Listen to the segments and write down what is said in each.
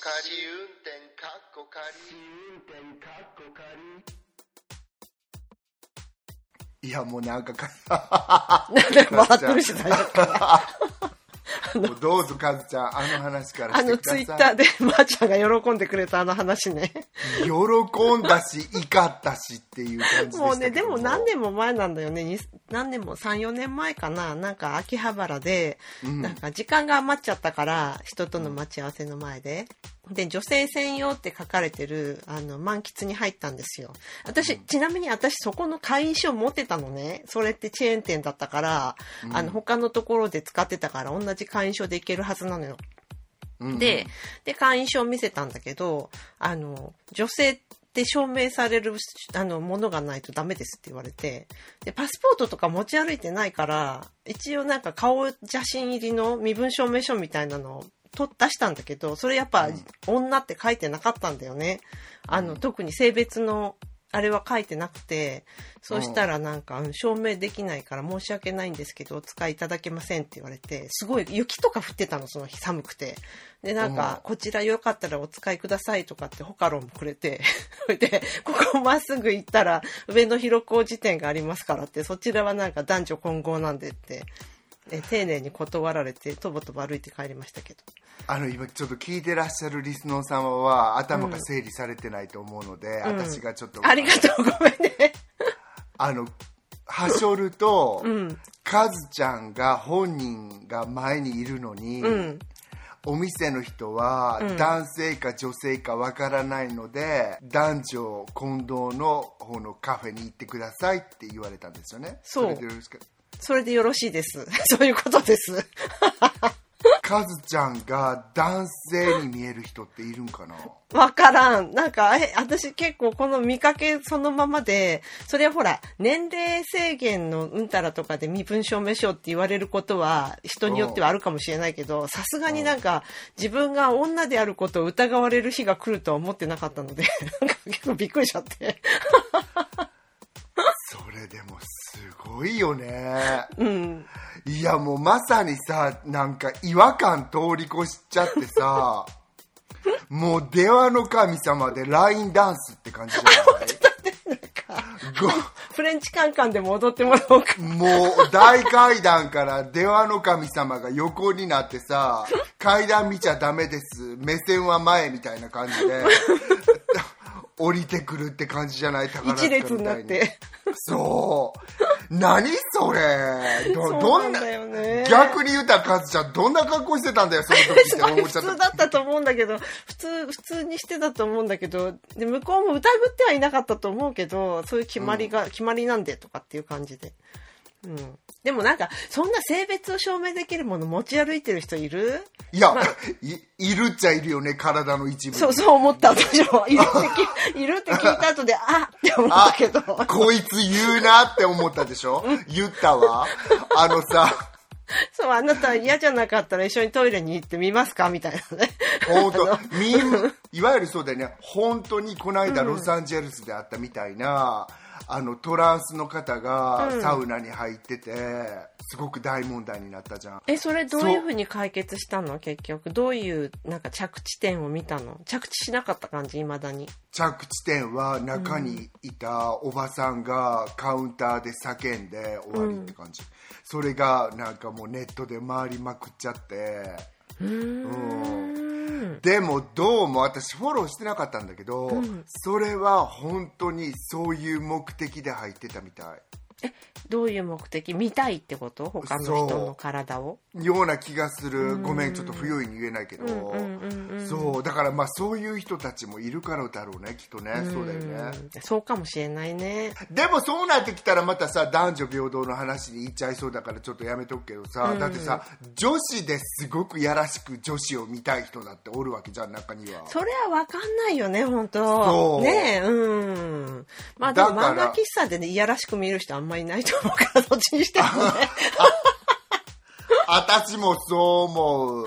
仮運転かっこ仮いや、もうなんかか、なんで笑ってるし、最初から。もうどうぞ、カズちゃん、あの話からあの。ツイッターで、まーちゃんが喜んでくれたあの話ね。喜んだし、怒ったしっていう感じもうね、でも何年も前なんだよね。に何年も、3、4年前かな。なんか秋葉原で、うんなんか時間が余っちゃったから、人との待ち合わせの前で。で、女性専用って書かれてる、あの、満喫に入ったんですよ。私、ちなみに私そこの会員証持ってたのね。それってチェーン店だったから、あの、他のところで使ってたから、同じ会員証でいけるはずなのよ。うんで、で、会員証を見せたんだけど、あの、女性って証明される、あの、ものがないとダメですって言われて、で、パスポートとか持ち歩いてないから、一応なんか顔写真入りの身分証明書みたいなのを取出したんだけど、それやっぱ、女って書いてなかったんだよね。あの、特に性別の、あれは書いてなくて、そうしたらなんか、うん。証明できないから申し訳ないんですけど、お使いいただけませんって言われて、すごい雪とか降ってたの、その日寒くて。で、なんか、こちらよかったらお使いくださいとかってホカロンもくれて、それで、ここまっすぐ行ったら上野広小路店がありますからって、そちらはなんか男女混合なんでって、え丁寧に断られて、とぼとぼ歩いて帰りましたけど。あの今ちょっと聞いてらっしゃるリスナー様は頭が整理されてないと思うので、うん私がちょっとありがとう、ごめんね。あのはしょると、うん。カズちゃんが本人が前にいるのに、うん。お店の人はうん男性か女性かわからないので、男女混同の方のカフェに行ってくださいって言われたんですよねそうれでよろしいですかそれでよろしいです。そういうことです。カズちゃんが男性に見える人っているんかな？わからん。なんか、え、私結構この見かけそのままで、それはほら、年齢制限のうんたらとかで身分証明書って言われることは人によってはあるかもしれないけど、さすがになんか自分が女であることを疑われる日が来るとは思ってなかったので、なんか結構びっくりしちゃって。でもすごいよね。うん。いやもうまさにさなんか違和感通り越しちゃってさ もう電話の神様で LINE ダンスって感じじゃない？ごフレンチカンカンでも踊ってもらおうか。もう大階段から電話の神様が横になってさ階段見ちゃダメです。目線は前みたいな感じで 降りてくるって感じじゃない宝塚一みたい列になって。そう何それど どんな。逆に言うたらカズちゃんどんな格好してたんだよその時って 思っちゃ普通っただったと思うんだけど、普通、普通にしてたと思うんだけど、で、向こうも疑ってはいなかったと思うけど、そういう決まりが、決まりなんでとかっていう感じで。うん。でもなんか、そんな性別を証明できるもの持ち歩いてる人いる？いや、いいるっちゃいるよね体の一部に。そう、そう思った私も。いるってき、いるって聞いた後で、あって思ったけど。こいつ言うなって思ったでしょ？言ったわ。あのさ。そう、あなた嫌じゃなかったら一緒にトイレに行ってみますか？みたいなね。本当。みんいわゆるそうだよね。本当にこの間ロサンゼルスであったみたいな、あのトランスの方がサウナに入ってて、すごく大問題になったじゃん。え、それどういうふうに解決したの？結局。どういう、なんか着地点を見たの？着地しなかった感じ未だに。着地点は中にいたおばさんがカウンターで叫んで終わりって感じ、それがなんかもうネットで回りまくっちゃって。うーん。でもどうも私フォローしてなかったんだけど、それは本当にそういう目的で入ってたみたいどういう目的？見たいってこと？他の人の体を？ような気がする。ごめんちょっと不用意に言えないけど、うんうんうんそう。だからまあそういう人たちもいるからだろうねきっとね、そうだよね。うんそうかもしれないね。でもそうなってきたらまたさ男女平等の話に言っちゃいそうだからちょっとやめとくけどさ、だってさ女子ですごくやらしく女子を見たい人だっておるわけじゃん中には。それは分かんないよね本そ当う。ねえうん。まあでも漫画喫茶でねいやらしく見る人あんまりないと思うからどっちにしてもね私もそう思う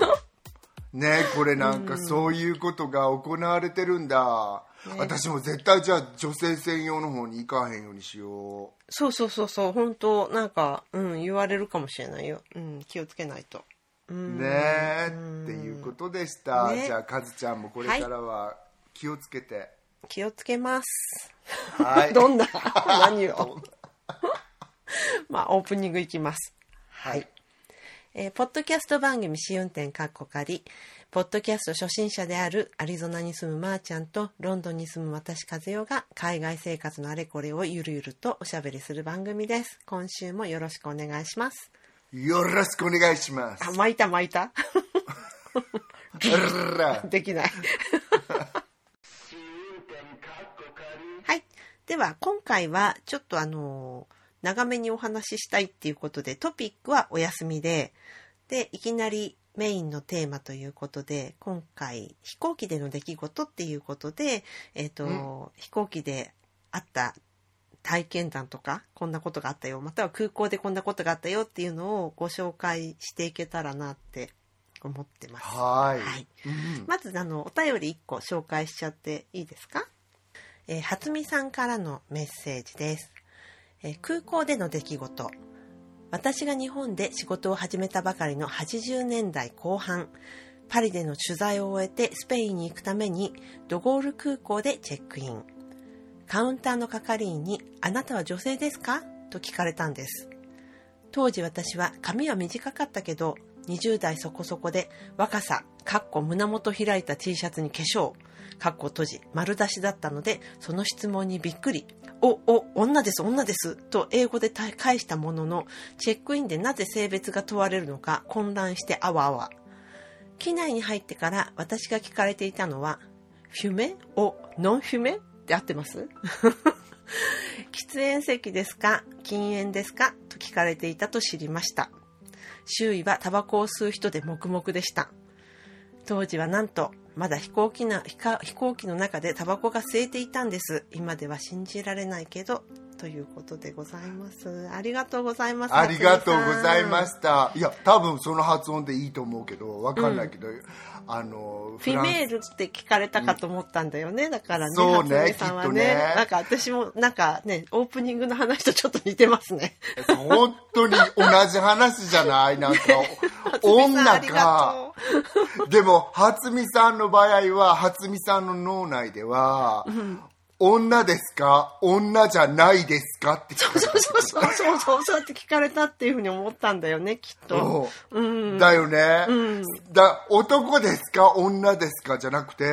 ねこれなんかそういうことが行われてるんだ、私も絶対じゃあ女性専用の方に行かへんようにしようそうそうそうそう本当なんかうん言われるかもしれないようん気をつけないとうんねえっていうことでした、ねじゃあカズちゃんもこれからは気をつけて気をつけます。はいどんな何を まあ、オープニングいきます。はい。えーポッドキャスト番組試運転かっこ仮。ポッドキャスト初心者であるアリゾナに住むまーちゃんとロンドンに住む私和代が海外生活のあれこれをゆるゆるとおしゃべりする番組です。今週もよろしくお願いします。よろしくお願いします。あ巻いた巻いた。できないでは今回はちょっとあの長めにお話ししたいっていうことでトピックはお休みででいきなりメインのテーマということで今回飛行機での出来事っていうことで、えーと飛行機であった体験談とかこんなことがあったよまたは空港でこんなことがあったよっていうのをご紹介していけたらなって思ってます。はい、はい。うんまずあのお便り1個紹介しちゃっていいですか、えー、初見さんからのメッセージです、えー空港での出来事。私が日本で仕事を始めたばかりの80年代後半パリでの取材を終えてスペインに行くためにドゴール空港でチェックイン。カウンターの係員に「あなたは女性ですか?」と聞かれたんです。当時私は髪は短かったけど20代そこそこで若さかっこ胸元開いた T シャツに化粧。かっこ閉じ丸出しだったのでその質問にびっくり「おお女です女です」と英語で返したもののチェックインでなぜ性別が問われるのか混乱してあわあわ。機内に入ってから私が聞かれていたのは「フュメおノンフュメ?」って合ってます喫煙席ですか？禁煙ですか？と聞かれていたと知りました周囲はタバコを吸う人で黙々でした当時はなんとまだ飛行機な飛行飛行機の中でタバコが吸えていたんです。今では信じられないけどということでございます。ありがとうございますありがとうございますした。いや多分その発音でいいと思うけどわかんないけど、あのフィメールって聞かれたかと思ったんだよね、だからね、そうねさんはきっとね。なんか私もなんかね、オープニングの話とちょっと似てますね。本当に同じ話じゃない？なんか 女かでも初見さんの場合は初見さんの脳内では、女ですか？女じゃないですかって聞かれそうそうそうそうそうそうやって聞かれたっていうふうに思ったんだよねきっと。たう。ん。だよね、ん。だ男ですか？女ですかじゃなくて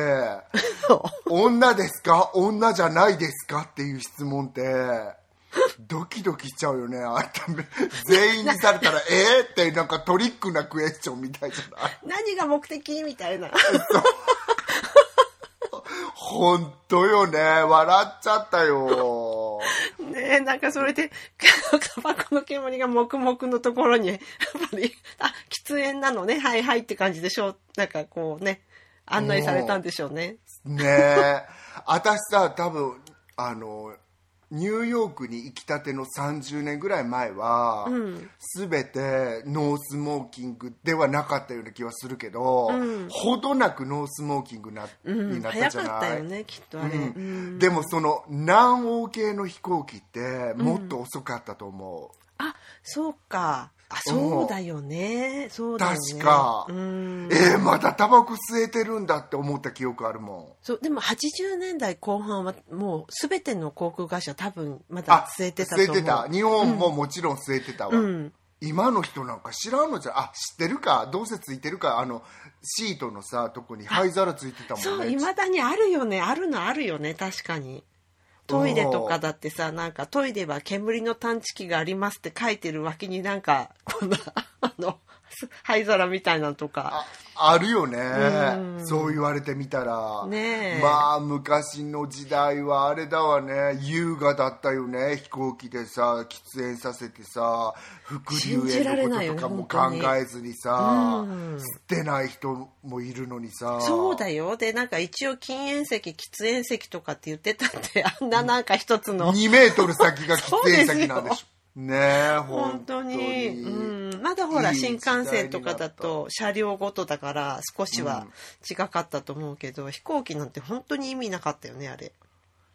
そう。女ですか？女じゃないですか？っていう質問ってドキドキしちゃうよねあんた全員にされたらえー、ってなんかトリックなクエスチョンみたいじゃない？何が目的？みたいな。本当よね。笑っちゃったよ。ねえ、なんかそれで、タバコの煙が黙々のところに、やっぱり、あ、喫煙なのね、はいはいって感じでしょう。なんかこうね、案内されたんでしょうね。ねえ。私さ多分あのニューヨークに行きたての30年ぐらい前は、全て no smoking ではなかったような気はするけど、ほどなく no smoking な、うん、になった早じゃない？ね、でもその南欧系の飛行機ってもっと遅かったと思う、あ、そうか。あ、そうだよね。そうだよね。確かうん。えー、まだタバコ吸えてるんだって思った記憶あるもそう、でも80年代後半はもうすべての航空会社多分まだん据えてたと思う。吸えてた日本ももちろん吸えてたわ、うん。今の人なんか知らんのじゃあ知ってるか？どうせついてるか？あのシートのさとこに灰皿ついてたもんそう、ねいまだにあるよね。あるのあるよね。確かに。トイレとかだってさ、なんかトイレは煙の探知機がありますって書いてる脇になんか、こんな、あの、灰皿みたいなのとか。ああるよね。うん。そう言われてみたら。ねえ。まあ昔の時代はあれだわね。優雅だったよね。飛行機でさ喫煙させてさ副流煙のこととかも考えずにさうん。吸ってない人もいるのにさ。そうだよ。で、なんか一応禁煙席、喫煙席とかって言ってたって、あんななんか一つの。2メートル先が喫煙先なんでしょねえ本当に、うん、まだほら新幹線とかだと車両ごとだから少しは違かったと思うけど、飛行機なんて本当に意味なかったよねあれ。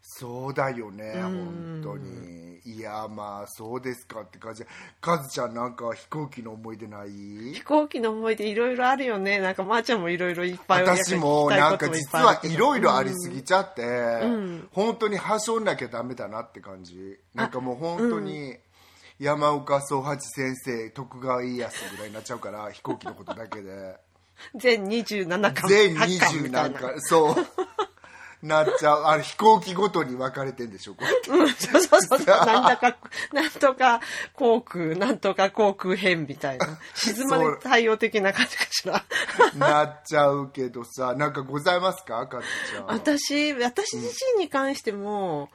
そうだよねうん。本当に。いやまあそうですかって感じ。カズちゃんなんか飛行機の思い出ない？飛行機の思い出いろいろあるよね。なんかまーちゃんもいろいろいっぱい私もなんか実はいろいろありすぎちゃって、ん。本当にはしょんなきゃダメだなって感じ。なんかもう本当に山岡宗八先生徳川家康ぐらいになっちゃうから飛行機のことだけで。全27巻。全8巻20みたいななんかそう。なっちゃう。あれ飛行機ごとに分かれてんでしょこれ。うんそうそうそう。そうなんだかなんとか航空なんとか航空編みたいな。静まり対応的な感じかしら。なっちゃうけどさなんかございますかかっちゃん。私私自身に関しても、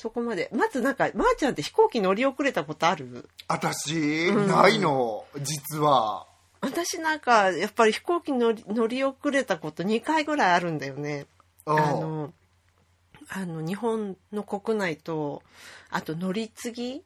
そこまで。まずなんかまー、ちゃんって飛行機乗り遅れたことある？私、ないの。実は。私なんかやっぱり飛行機乗り乗り遅れたこと2回ぐらいあるんだよね。あう。んのあの日本の国内とあと乗り継ぎ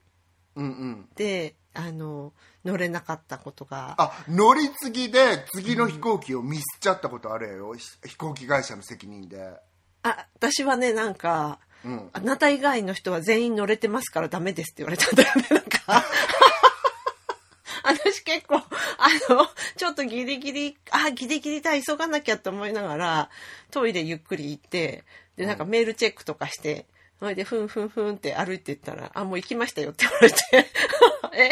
うんうん。であの乗れなかったことが。あ乗り継ぎで次の飛行機をミスっちゃったことあるよ、ひ飛行機会社の責任で。あ私はねなんか、うん。あなた以外の人は全員乗れてますからダメですって言われたんだよね。なんか。私結構あのちょっとギリギリあギリギリだ急がなきゃと思いながらトイレゆっくり行ってでなんかメールチェックとかしてそれでふんふんふんって歩いてったら「あもう行きましたよ」って言われて。え？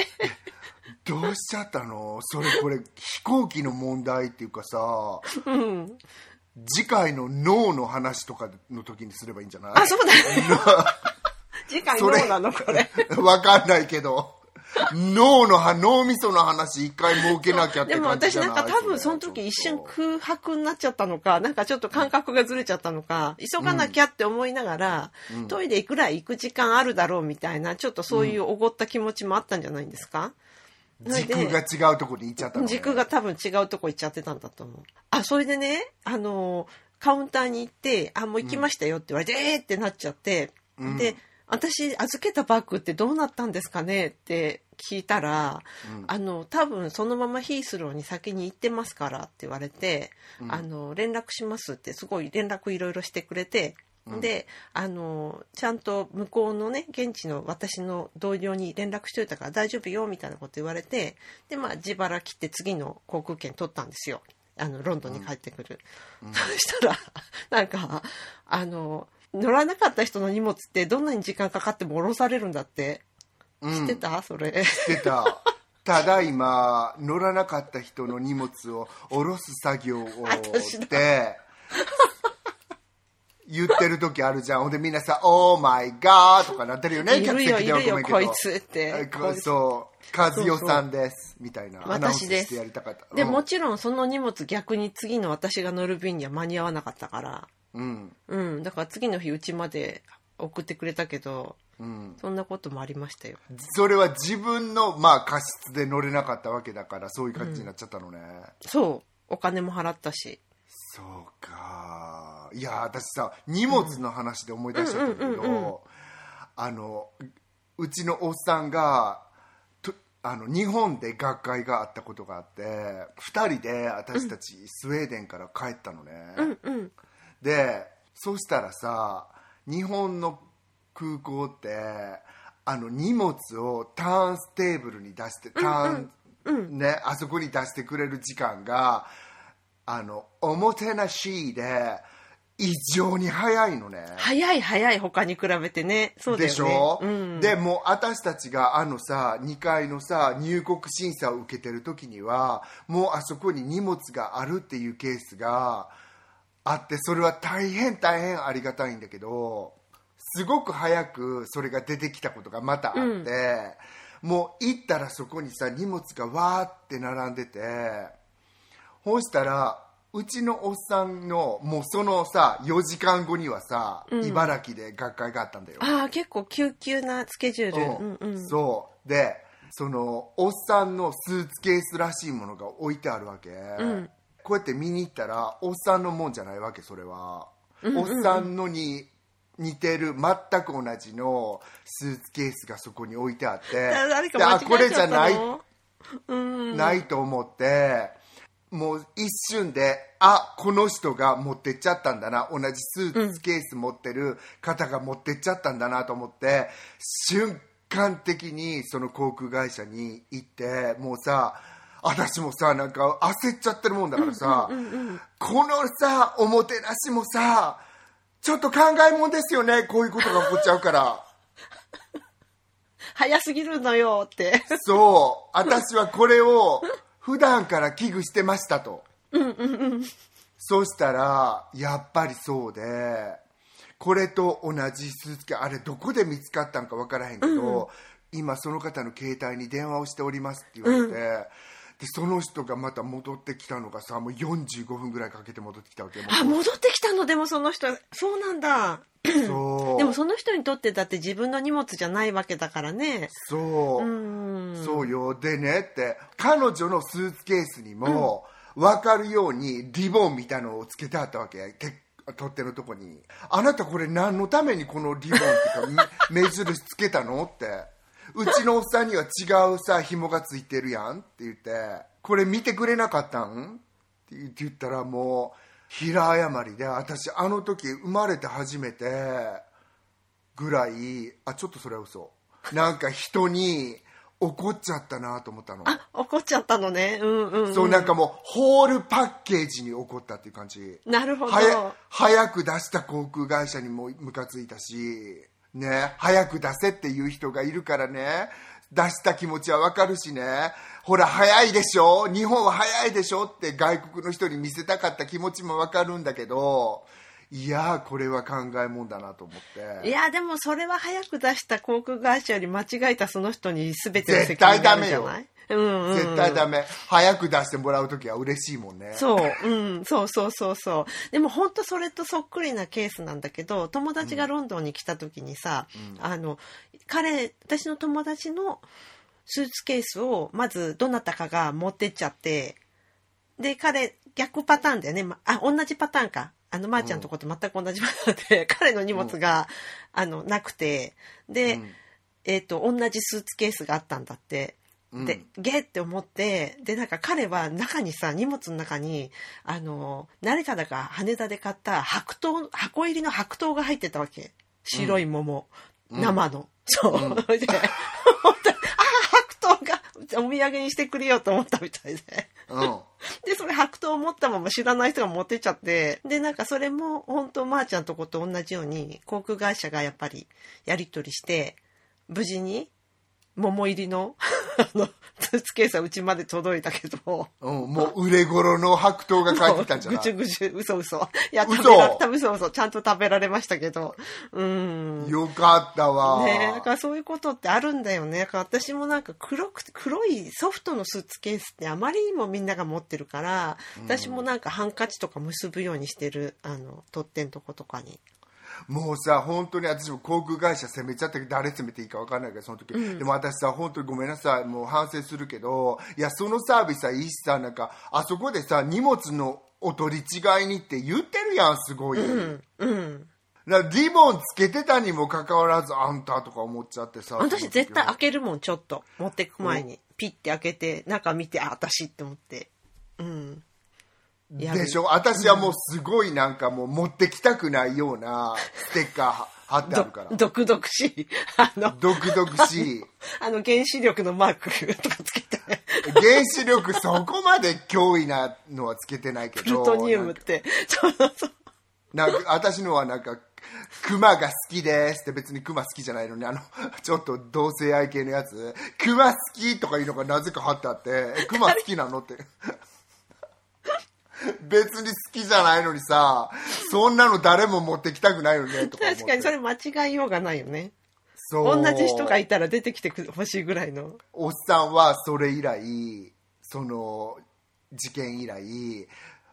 どうしちゃったの？それこれ飛行機の問題っていうかさ。うん次回の脳の話とかの時にすればいいんじゃない？あそうだ。次回どうなのこれ。わかんないけど。脳のは脳みその話一回設けなきゃってでも感じじゃな私ないんか多分その時一瞬空白になっちゃったのかなんかちょっと感覚がずれちゃったのか急がなきゃって思いながら、トイレいくらい行く時間あるだろうみたいなちょっとそういうおごった気持ちもあったんじゃないんですか、時空が違うとこに行っちゃったの、ね、軸が多分違うとこ行っちゃってたんだと思うあそれでねあのカウンターに行って「あもう行きましたよ」って言われて「えー!」ってなっちゃって、うんで私預けたバッグってどうなったんですかねって聞いたら、あの多分そのままヒースローに先に行ってますからって言われて、あの連絡しますってすごい連絡いろいろしてくれて。であのちゃんと向こうのね現地の私の同僚に連絡しといたから大丈夫よみたいなこと言われてでまあ自腹切って次の航空券取ったんですよ。あのロンドンに帰ってくる、そしたらなんかあの乗らなかった人の荷物ってどんなに時間かかっても降ろされるんだって。うん。知ってた、それ。知ってた。ただいま乗らなかった人の荷物を下ろす作業を私だって言ってる時あるじゃん。ほんでみんなさ「オーマイガー」とかなってるよね客席ではごめんけど。こいつって。そう和代さんですみたいな。私です。してやりたかった。でうん。もちろんその荷物逆に次の私が乗る便には間に合わなかったから。うん。うん。だから次の日うちまで送ってくれたけどうん。そんなこともありましたよ。それは自分のまあ過失で乗れなかったわけだからそういう感じになっちゃったのね、そう。お金も払ったしそうか。いや私さ荷物の話で思い出しちゃったんだけうんうんうんうんどあのうちのおっさんがとあの日本で学会があったことがあって2人で私たちスウェーデンから帰ったのね、うんうん。でそしたらさ日本の空港ってあの荷物をターンステーブルに出してターン、ね、あそこに出してくれる時間があのおもてなしで異常に早いのね。早い早い他に比べてね。そうだよね。でしょ、うん、でもう私たちがあのさ2階のさ入国審査を受けてる時にはもうあそこに荷物があるっていうケースがあってそれは大変大変ありがたいんだけどすごく早くそれが出てきたことがまたあって、もう行ったらそこにさ荷物がわーって並んでてほしたらうちのおっさんのもうそのさ4時間後にはさ、茨城で学会があったんだよ。ああ結構急急なスケジュール。うん。うんうん。そう。でそのおっさんのスーツケースらしいものが置いてあるわけ、ん。こうやって見に行ったらおっさんのもんじゃないわけそれは、うんうんおっさんのに似てる全く同じのスーツケースがそこに置いてあって。誰かであこ間違えちゃったれじゃない。のうん。ないと思ってもう一瞬であこの人が持ってっちゃったんだな同じスーツケース持ってる方が持ってっちゃったんだなと思って、瞬間的にその航空会社に行ってもうさ私もさなんか焦っちゃってるもんだからさ、このさおもてなしもさちょっと考えもんですよねこういうことが起こっちゃうから。早すぎるのよって。そう私はこれを普段から危惧してましたと。そうしたらやっぱりそうでこれと同じスーツケースあれどこで見つかったんか分からへんけど、今その方の携帯に電話をしておりますって言われて、でその人がまた戻ってきたのがさもう45分ぐらいかけて戻ってきたわけあ、戻ってきたのでもその人。そうなんだ。そう でもその人にとってだって自分の荷物じゃないわけだからね。そう、うん。そうよでねって彼女のスーツケースにも分かるようにリボンみたいのをつけてあったわけて取っ手のとこにあなたこれ何のためにこのリボンっていうか目 目印つけたのってうちのおっさんには違うさ紐がついてるやんって言ってこれ見てくれなかったん？って言ったらもう平謝りで私あの時生まれて初めてぐらいあちょっとそれは嘘なんか人に怒っちゃったなと思ったのあ、怒っちゃったのね。うんうん、うん。そうなんかもうホールパッケージに怒ったっていう感じなるほど。はや早く出した航空会社にもムカついたしね。早く出せっていう人がいるからね。出した気持ちはわかるしね。ほら早いでしょ？日本は早いでしょって外国の人に見せたかった気持ちもわかるんだけど。いやーこれは考えもんだなと思って。いや、でもそれは早く出した航空会社より間違えたその人に全ての責絶対任があダメよるじゃない？うんうんうん、絶対ダメ。早く出してもらう時は嬉しいもんね。そう、うん、そうそうそうそう。でも本当それとそっくりなケースなんだけど、友達がロンドンに来た時にさ、あの、彼、私の友達のスーツケースをまずどなたかが持ってっちゃって、で、彼、逆パターンだよね。まあ、同じパターンか。あの、まー、ちゃんとこと全く同じパターンで、彼の荷物が、あの、なくて、で、うん。えっ、と、同じスーツケースがあったんだって。で、ゲーって思って、で、なんか彼は中にさ、荷物の中に、あの、誰かだか羽田で買った白桃、箱入りの白桃が入ってたわけ。白い桃。生の。そう。で、本当にああ、白桃がお土産にしてくれようと思ったみたいで。うん で、それ白桃を持ったまま知らない人が持ってっちゃって、で、なんかそれも本当まーちゃんとこと同じように航空会社がやっぱりやり取りして、無事に桃入りの あのスーツケースはうちまで届いたけど、うん、もう売れ頃の白桃が帰ってきたんじゃぐない？ちゅぐちゅ、嘘嘘。いや、嘘食べられた、嘘嘘。ちゃんと食べられましたけど。うん。よかったわ、ねえだからそういうことってあるんだよね。私もなんか黒くて、黒いソフトのスーツケースってあまりにもみんなが持ってるから、私もなんかハンカチとか結ぶようにしてる、あの、取っ手んとことかに。もうさ本当に私も航空会社責めちゃったけど誰責めていいか分かんないけどその時、でも私さ本当にごめんなさいもう反省するけどいやそのサービスはいいしさなんかあそこでさ荷物のお取り違いにって言ってるやんすごい、うん。うん。だからリボンつけてたにもかかわらずあんたとか思っちゃってさ私絶対開けけるもん、ちょっと。持ってく前に。ピッて開けて、中見て、あ、私って思って。うん。でしょ？私はもうすごいなんかもう持ってきたくないようなステッカー貼ってあどるから、毒々しい。あの、ドクドクしいあの原子力のマークとかつけて。原子力そこまで脅威なのはつけてないけどプルトニウムって。そうそうそう。なんか私のはなんかクマが好きですって別にクマ好きじゃないのにあのちょっと同性愛系のやつクマ好きとかいうのがなぜか貼ってあってえクマ好きなのって別に好きじゃないのにさそんなの誰も持ってきたくないよねとか確かにそれ間違いようがないよね。そう。同じ人がいたら出てきてほしいぐらいの。おっさんはそれ以来その事件以来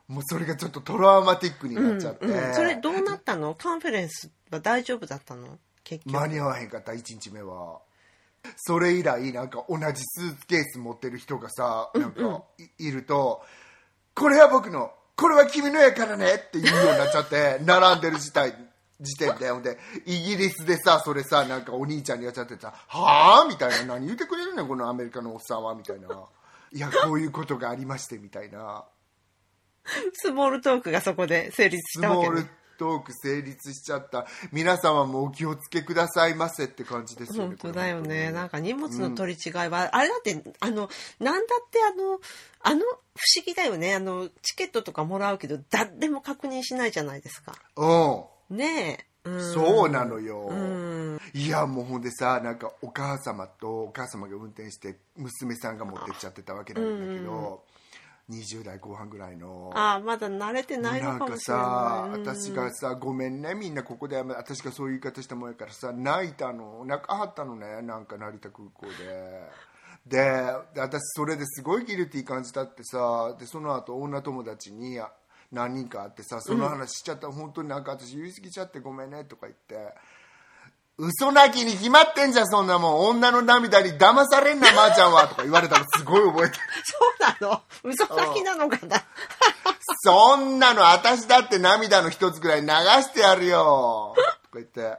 もうそれがちょっとトラウマティックになっちゃって、うん、それどうなったの？カンファレンスは大丈夫だったの？結局。間に合わへんかった1日目は。それ以来なんか同じスーツケース持ってる人がさなんかい,、ると「これは僕のこれは君のやからね」って言うようになっちゃって 並んでる時代時点で。ほんでイギリスでさそれさなんかお兄ちゃんにやっちゃってさ「はあ?」みたいな「何言ってくれるねんこのアメリカのおっさんは」みたいな「いやこういうことがありまして」みたいな。スモールトークがそこで成立したわけね。スモールトーク成立しちゃった皆様もお気をつけくださいませって感じですよね本当だよね。なんか荷物の取り違いは、あれだって、あの、なんだってあの、あの、不思議だよね。あの、チケットとかもらうけど、誰も確認しないじゃないですか。うんねえ。うんそうなのよ、うん。いやもうほんでさなんかお母様とお母様が運転して娘さんが持ってっちゃってたわけなんだけど、20代後半ぐらいの。ああ、まだ慣れてないなんかのかもしれない。さうん。私がさごめんねみんなここで。私がそういう言い方したもんやからさ泣いたの。泣かはったのねなんか成田空港で。でで私それですごいギルティ感じたってさでその後女友達にあ何人か会ってさその話しちゃった、本当になんか私言い過ぎちゃってごめんねとか言って嘘泣きに決まってんじゃんそんなもん。女の涙に騙されんなまー、ちゃんは。とか言われたのすごい覚えてる。そうなの？嘘泣きなのかな？そんなの私だって涙の一つぐらい流してやるよ。とか言って。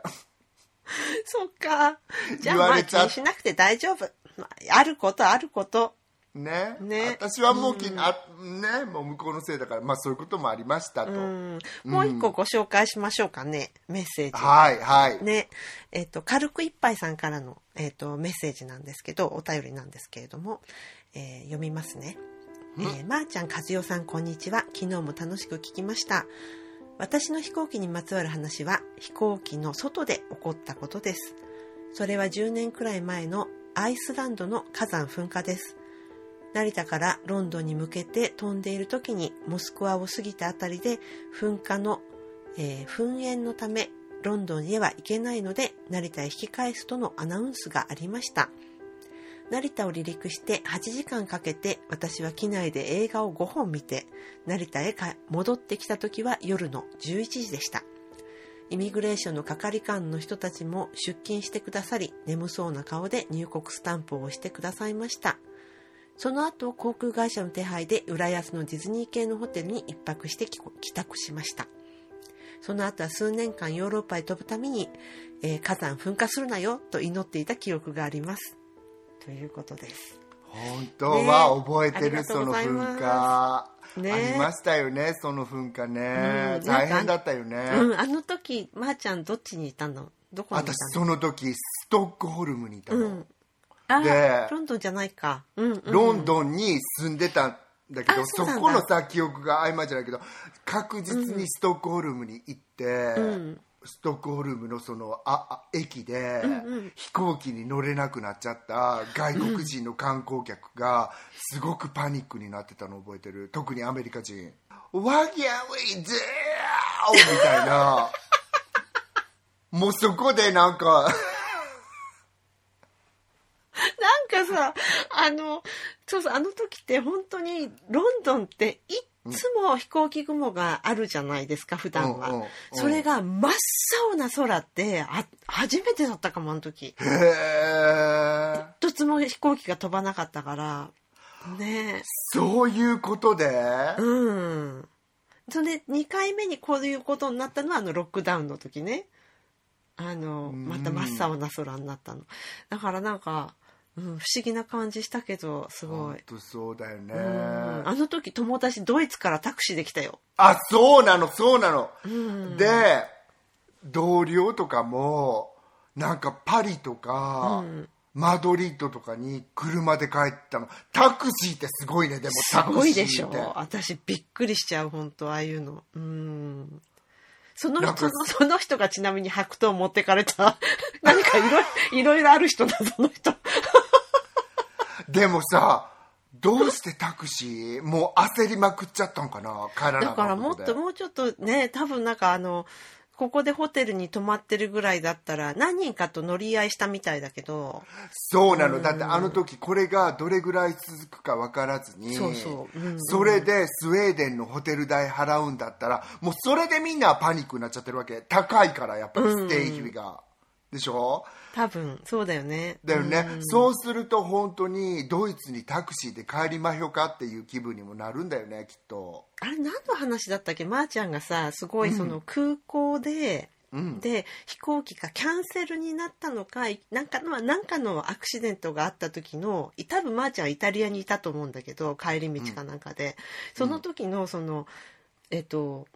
そっか。じゃあまあ気にしなくて大丈夫。まああることあること。ねね私はもうき、あねもう向こうのせいだからまあそういうこともありましたと、うん。もう一個ご紹介しましょうかね。メッセージ。はいはい、ね、えっ、と、軽く一杯さんからの、えっ、と、メッセージなんですけど、お便りなんですけれども、えー読みますね。えーまー、ちゃん、和代さん、こんにちは。昨日も楽しく聞きました。私の飛行機にまつわる話は、飛行機の外で起こったことです。それは10年くらい前のアイスランドの火山噴火です。成田からロンドンに向けて飛んでいる時にモスクワを過ぎたあたりで噴火の、えー噴煙のためロンドンへは行けないので成田へ引き返すとのアナウンスがありました。成田を離陸して8時間かけて私は機内で映画を5本見て成田へか戻ってきた時は夜の11時でした。イミグレーションの係官の人たちも出勤してくださり眠そうな顔で入国スタンプを押してくださいました。その後航空会社の手配で浦安のディズニー系のホテルに一泊して帰帰宅しました。その後は数年間ヨーロッパへ飛ぶために、えー火山噴火するなよと祈っていた記憶があります。ということです。本当は覚えてる、ねそうの噴火、ね。ありましたよねその噴火ね、うん大変だったよね、うんあの時まー、ちゃんどっちにいたの？どこにいた私のその時ストックホルムにいたの、うん。あでロンドンじゃないか、うんうん、ロンドンに住んでたんだけど、あそこのさ記憶が曖昧じゃないけど確実にストックホルムに行って、ん。ストックホルムのそのああ駅で、ん飛行機に乗れなくなっちゃった外国人の観光客がすごくパニックになってたのを覚えてる。特にアメリカ人「What can we do?」みたいな。もうそこでなんかなんかさ、あの、そうそう、あの時って本当にロンドンっていっつも飛行機雲があるじゃないですか、普段は。うんうんうんそれが真っ青な空って、あ、初めてだったかも、あの時。へえ一つも飛行機が飛ばなかったから。ねそういうことで、え。うん。それで2回目にこういうことになったのはあのロックダウンの時ね。あの、んまた真っ青な空になったの。だからなんか、うん、不思議な感じしたけど、すごい。そうだよねうんあの時友達ドイツからタクシーで来たよ。あそうなのそうなの、んで同僚とかもなんかパリとか、マドリッドとかに車で帰ったのタクシーってすごいねでもすタクシーってごいでしょ。私びっくりしちゃう、本当ああいうの。うん。そのなんかそのその人がちなみに白桃持ってかれた 何かいろいろいろいろある人だその人でもさどうしてタクシーもう焦りまくっちゃったんかな帰らなだからもっともうちょっとね多分なんかあのここでホテルに泊まってるぐらいだったら何人かと乗り合いしたみたいだけど。そうなの。だってあの時これがどれぐらい続くか分からずにそうそう。うん。それでスウェーデンのホテル代払うんだったらもうそれでみんなパニックになっちゃってるわけ。高いからやっぱりステイ費が、でしょ？多分そうだよね。だよね、そうすると本当にドイツにタクシーで帰りまひょかっていう気分にもなるんだよねきっと。あれ何の話だったっけ？まー、ちゃんがさすごいその空港で、うん。で飛行機がキャンセルになったのかいなんかのなんかのアクシデントがあった時のい多分まーちゃんはイタリアにいたと思うんだけど帰り道かなんかで、その時のそのえっと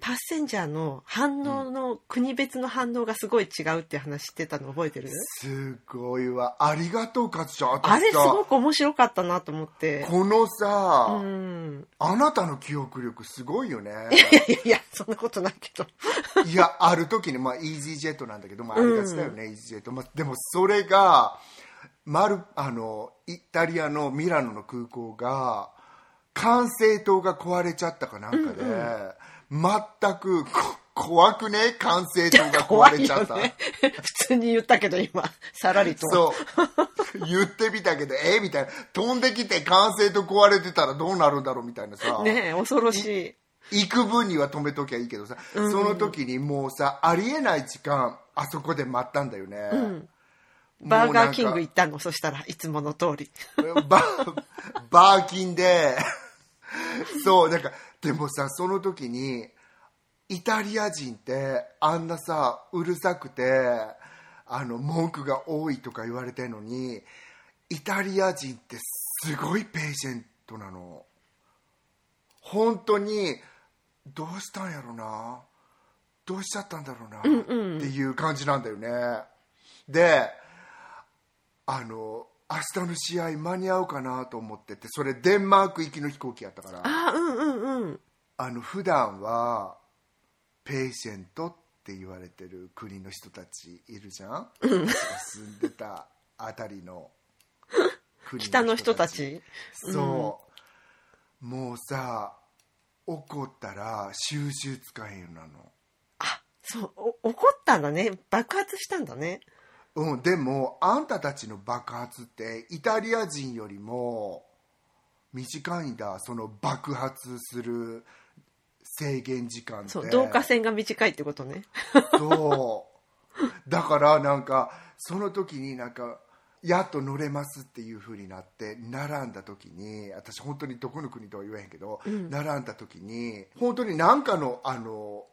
パッセンジャーの反応の、国別の反応がすごい違うって話してたの覚えてる？すごいわ。ありがとうかつちゃん。あれすごく面白かったなと思って。このさ、うん、あなたの記憶力すごいよね。いやいやいやそんなことないけど。いやある時にまあイージージェットなんだけど、まあ、ありがちだよね、イージージェット、まあ、でもそれがマルあのイタリアのミラノの空港が管制塔が壊れちゃったかなんかで、全くこ怖くね？管制塔が壊れちゃった、ね普通に言ったけど今、さらりと。そう。言ってみたけどえ？みたいな。飛んできて管制塔壊れてたらどうなるんだろうみたいなさ、ねえ恐ろしい。行く分には止めときゃいいけどさ、その時にもうさありえない時間あそこで待ったんだよね、バーガーキング行ったの、そしたらいつもの通り。ババーキンで。そうなんかでもさその時にイタリア人ってあんなさうるさくてあの文句が多いとか言われてるのにイタリア人ってすごいペーシェントなの。本当にどうしたんやろな？どうしちゃったんだろうな、っていう感じなんだよね。であの明日の試合間に合うかなと思っててそれデンマーク行きの飛行機やったからああ、うんうんうん。あの普段はペーシェントって言われてる国の人たちいるじゃん、私が住んでたあたりの国北の人たち？そう、もうさ怒ったら収集つかへんようなのそう、お怒ったんだね。爆発したんだね。うん、でもあんたたちの爆発ってイタリア人よりも短いんだ。その爆発する制限時間って。そう、導火線が短いってことね。そう。だからなんかその時になんかやっと乗れますっていう風になって並んだ時に私本当にどこの国とは言えへんけど、並んだ時に本当に何かのあの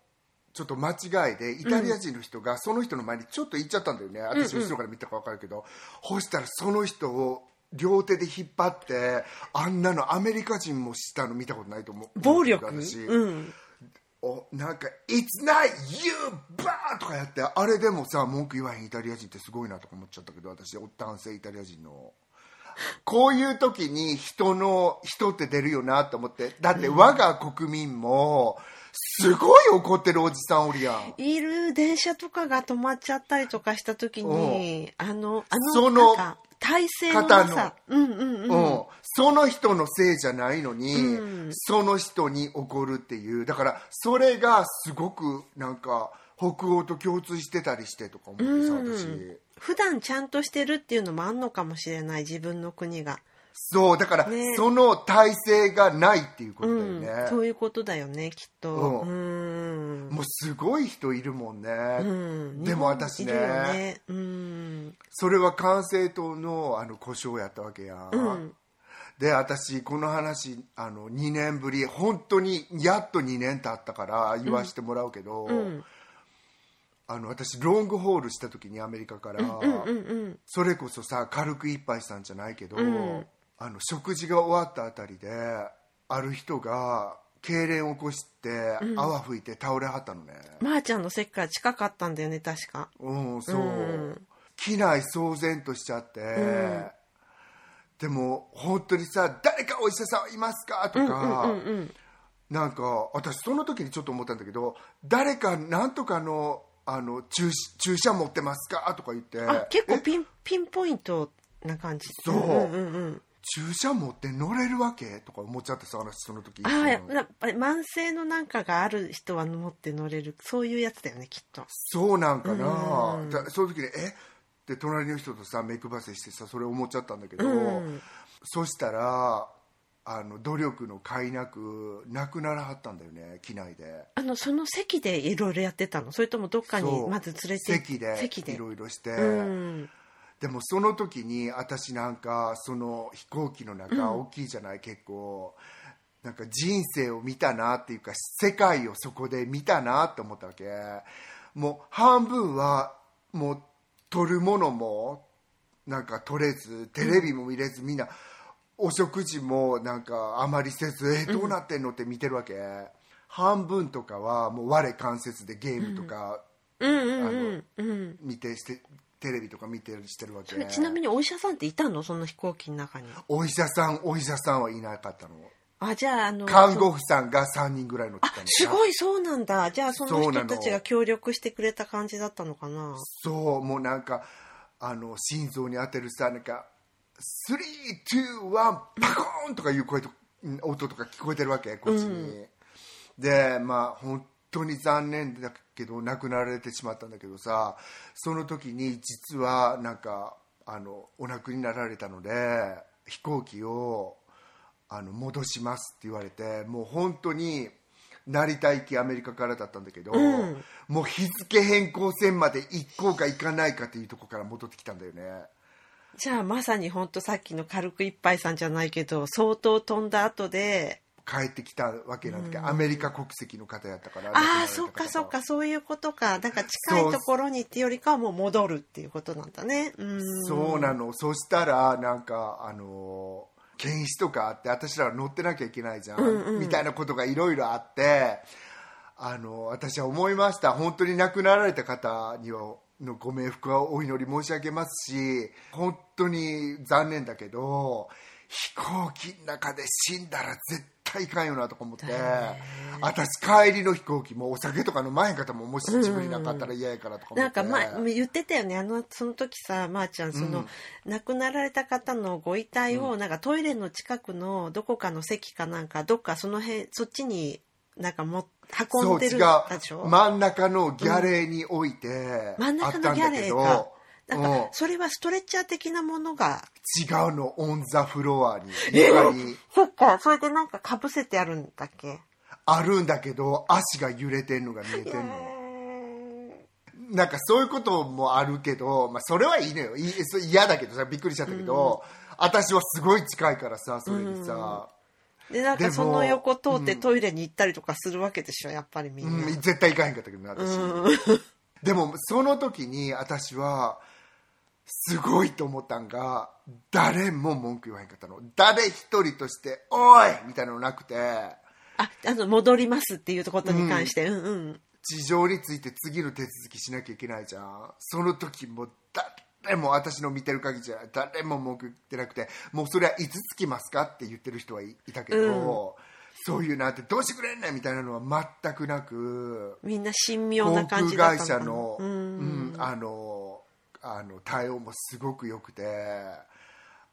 ちょっと間違いでイタリア人の人がその人の前にちょっと行っちゃったんだよね、私後ろから見たか分かるけど、そしたらその人を両手で引っ張ってあんなのアメリカ人もしたの見たことないと思う。暴力？私。うん。おなんか「It's not you! バー!」とかやってあれでもさ文句言わへんイタリア人ってすごいなとか思っちゃったけど私男性イタリア人の。こういう時に人の人って出るよなと思って。だって我が国民もすごい怒ってるおじさんおるやんいる電車とかが止まっちゃったりとかした時に、あの、あの、その体勢のなさ。うんうんうん。うん、その人のせいじゃないのに、うんその人に怒るっていうだからそれがすごくなんか北欧と共通してたりしてとか思ってさうん私。普段ちゃんとしてるっていうのもあんのかもしれない自分の国が、そうだから、ね。その体制がないっていうことだうん。よね、そういうことだよねきっと。う。うん。もうすごい人いるもんね、うん。でも私ね。ね。うん。それは管制塔のあの故障やったわけやん、うん。で私この話あの2年ぶり本当にやっと2年経ったから言わしてもらうけど、うん。あの私ロングホールした時にアメリカから、うんうんそれこそさ軽く一杯したんじゃないけど、んあの食事が終わったあたりである人が痙攣を起こして、泡吹いて倒れはったのね。まー、ちゃんの席から近かったんだよね確か。うんそう、うん。機内騒然としちゃって、ん。でも本当にさ「誰かお医者さんいますか?」とか、うんうんなんか私その時にちょっと思ったんだけど誰かなんとかのあの注注射持ってますかとか言って。あ結構え？ピンピンポイントな感じ。そうんうんうん注射持って乗れるわけ？とか思っちゃってさ私その時。ああやっぱり慢性のなんかがある人は持って乗れるそういうやつだよねきっと。そうなんかな、うその時にえ？って隣の人とさ目配せしてさそれ思っちゃったんだけど、うん。そしたらあの努力の甲斐なく亡くならはったんだよね機内で。あのその席でいろいろやってたの？それともどっかにまず連れて席で席で。いろいろして、うんでもその時に私なんかその飛行機の中大きいじゃない、結構なんか人生を見たなっていうか世界をそこで見たなって思ったわけ。もう半分はもう撮るものもなんか撮れずテレビも見れず、みんなお食事もなんかあまりせず、えどうなってんのって見てるわけ、半分とかはもう我関節でゲームとかうん。うんうんうん。見てして、テレビとか見てしてるわけ。ちなみにお医者さんっていたの？その飛行機の中に。お医者さんお医者さんはいなかったの。あじゃああの看護婦さんが3人ぐらい乗ってあたの。すごいそうなんだ。じゃあその人たちが協力してくれた感じだったのかな？そうもうなんかあの心臓に当てるさなんか321パコーンとかいう声とうん音とか聞こえてるわけこっちに、でまあ本当に残念だけど亡くなられてしまったんだけどさその時に実はなんかあのお亡くになられたので飛行機をあの戻しますって言われてもう本当に成田行きアメリカからだったんだけど、ん。もう日付変更線まで行こうか行かないかっていうところから戻ってきたんだよね。じゃあまさに本当さっきの軽く一杯さんじゃないけど相当飛んだ後で帰ってきたわけなんだけど、アメリカ国籍の方やったからああそっかそっかそういうことか。だから近いところにっていうよりかはもう戻るっていうことなんだね。うん。そうなの。そしたらなんかあの検視とかあって私らは乗ってなきゃいけないじゃん、みたいなことがいろいろあってあの私は思いました。本当に亡くなられた方にはのご冥福はお祈り申し上げますし本当に残念だけど飛行機の中で死んだら絶対いかんよなとか思って。私帰りの飛行機もお酒とか飲まへん方ももし自分になかったら嫌やからとか思って、なんか、ま、言ってたよね。あのその時さまー、ちゃんその、亡くなられた方のご遺体を、なんかトイレの近くのどこかの席かなんかどっかその辺そっちになんかも運んでるでしょ？真ん中のギャレーに置いて、真ん。あったん中のギャだけどレーかなんうんかそれはストレッチャー的なものが違うの。オン・ザ・フロアに。床に。そっか。それでなんかかぶせてあるんだっけ？あるんだけど足が揺れてんのが見えてんの。なんかそういうこともあるけど、まあ、それはいいのよ。いそ嫌だけどさびっくりしちゃったけど、私はすごい近いからさそれにさ、でなんでもかその横通ってトイレに行ったりとかするわけでしょやっぱりみんな、うん、絶対行かへんかったけどね私、でもその時に私はすごいと思ったんが誰も文句言わへんかったの。誰一人として「おい!」みたいなのなくて。ああの戻りますっていうことに関して、うん、うん事情について次の手続きしなきゃいけないじゃん。その時も誰も私の見てる限りじゃ誰も文句言ってなくて。もうそれはいつ着きますかって言ってる人はいいたけど、そういうなんてどうしてくれんねんみたいなのは全くなくみんな神妙航な感空じだったのかな。会社の,、ううんんあのあの対応もすごく良くて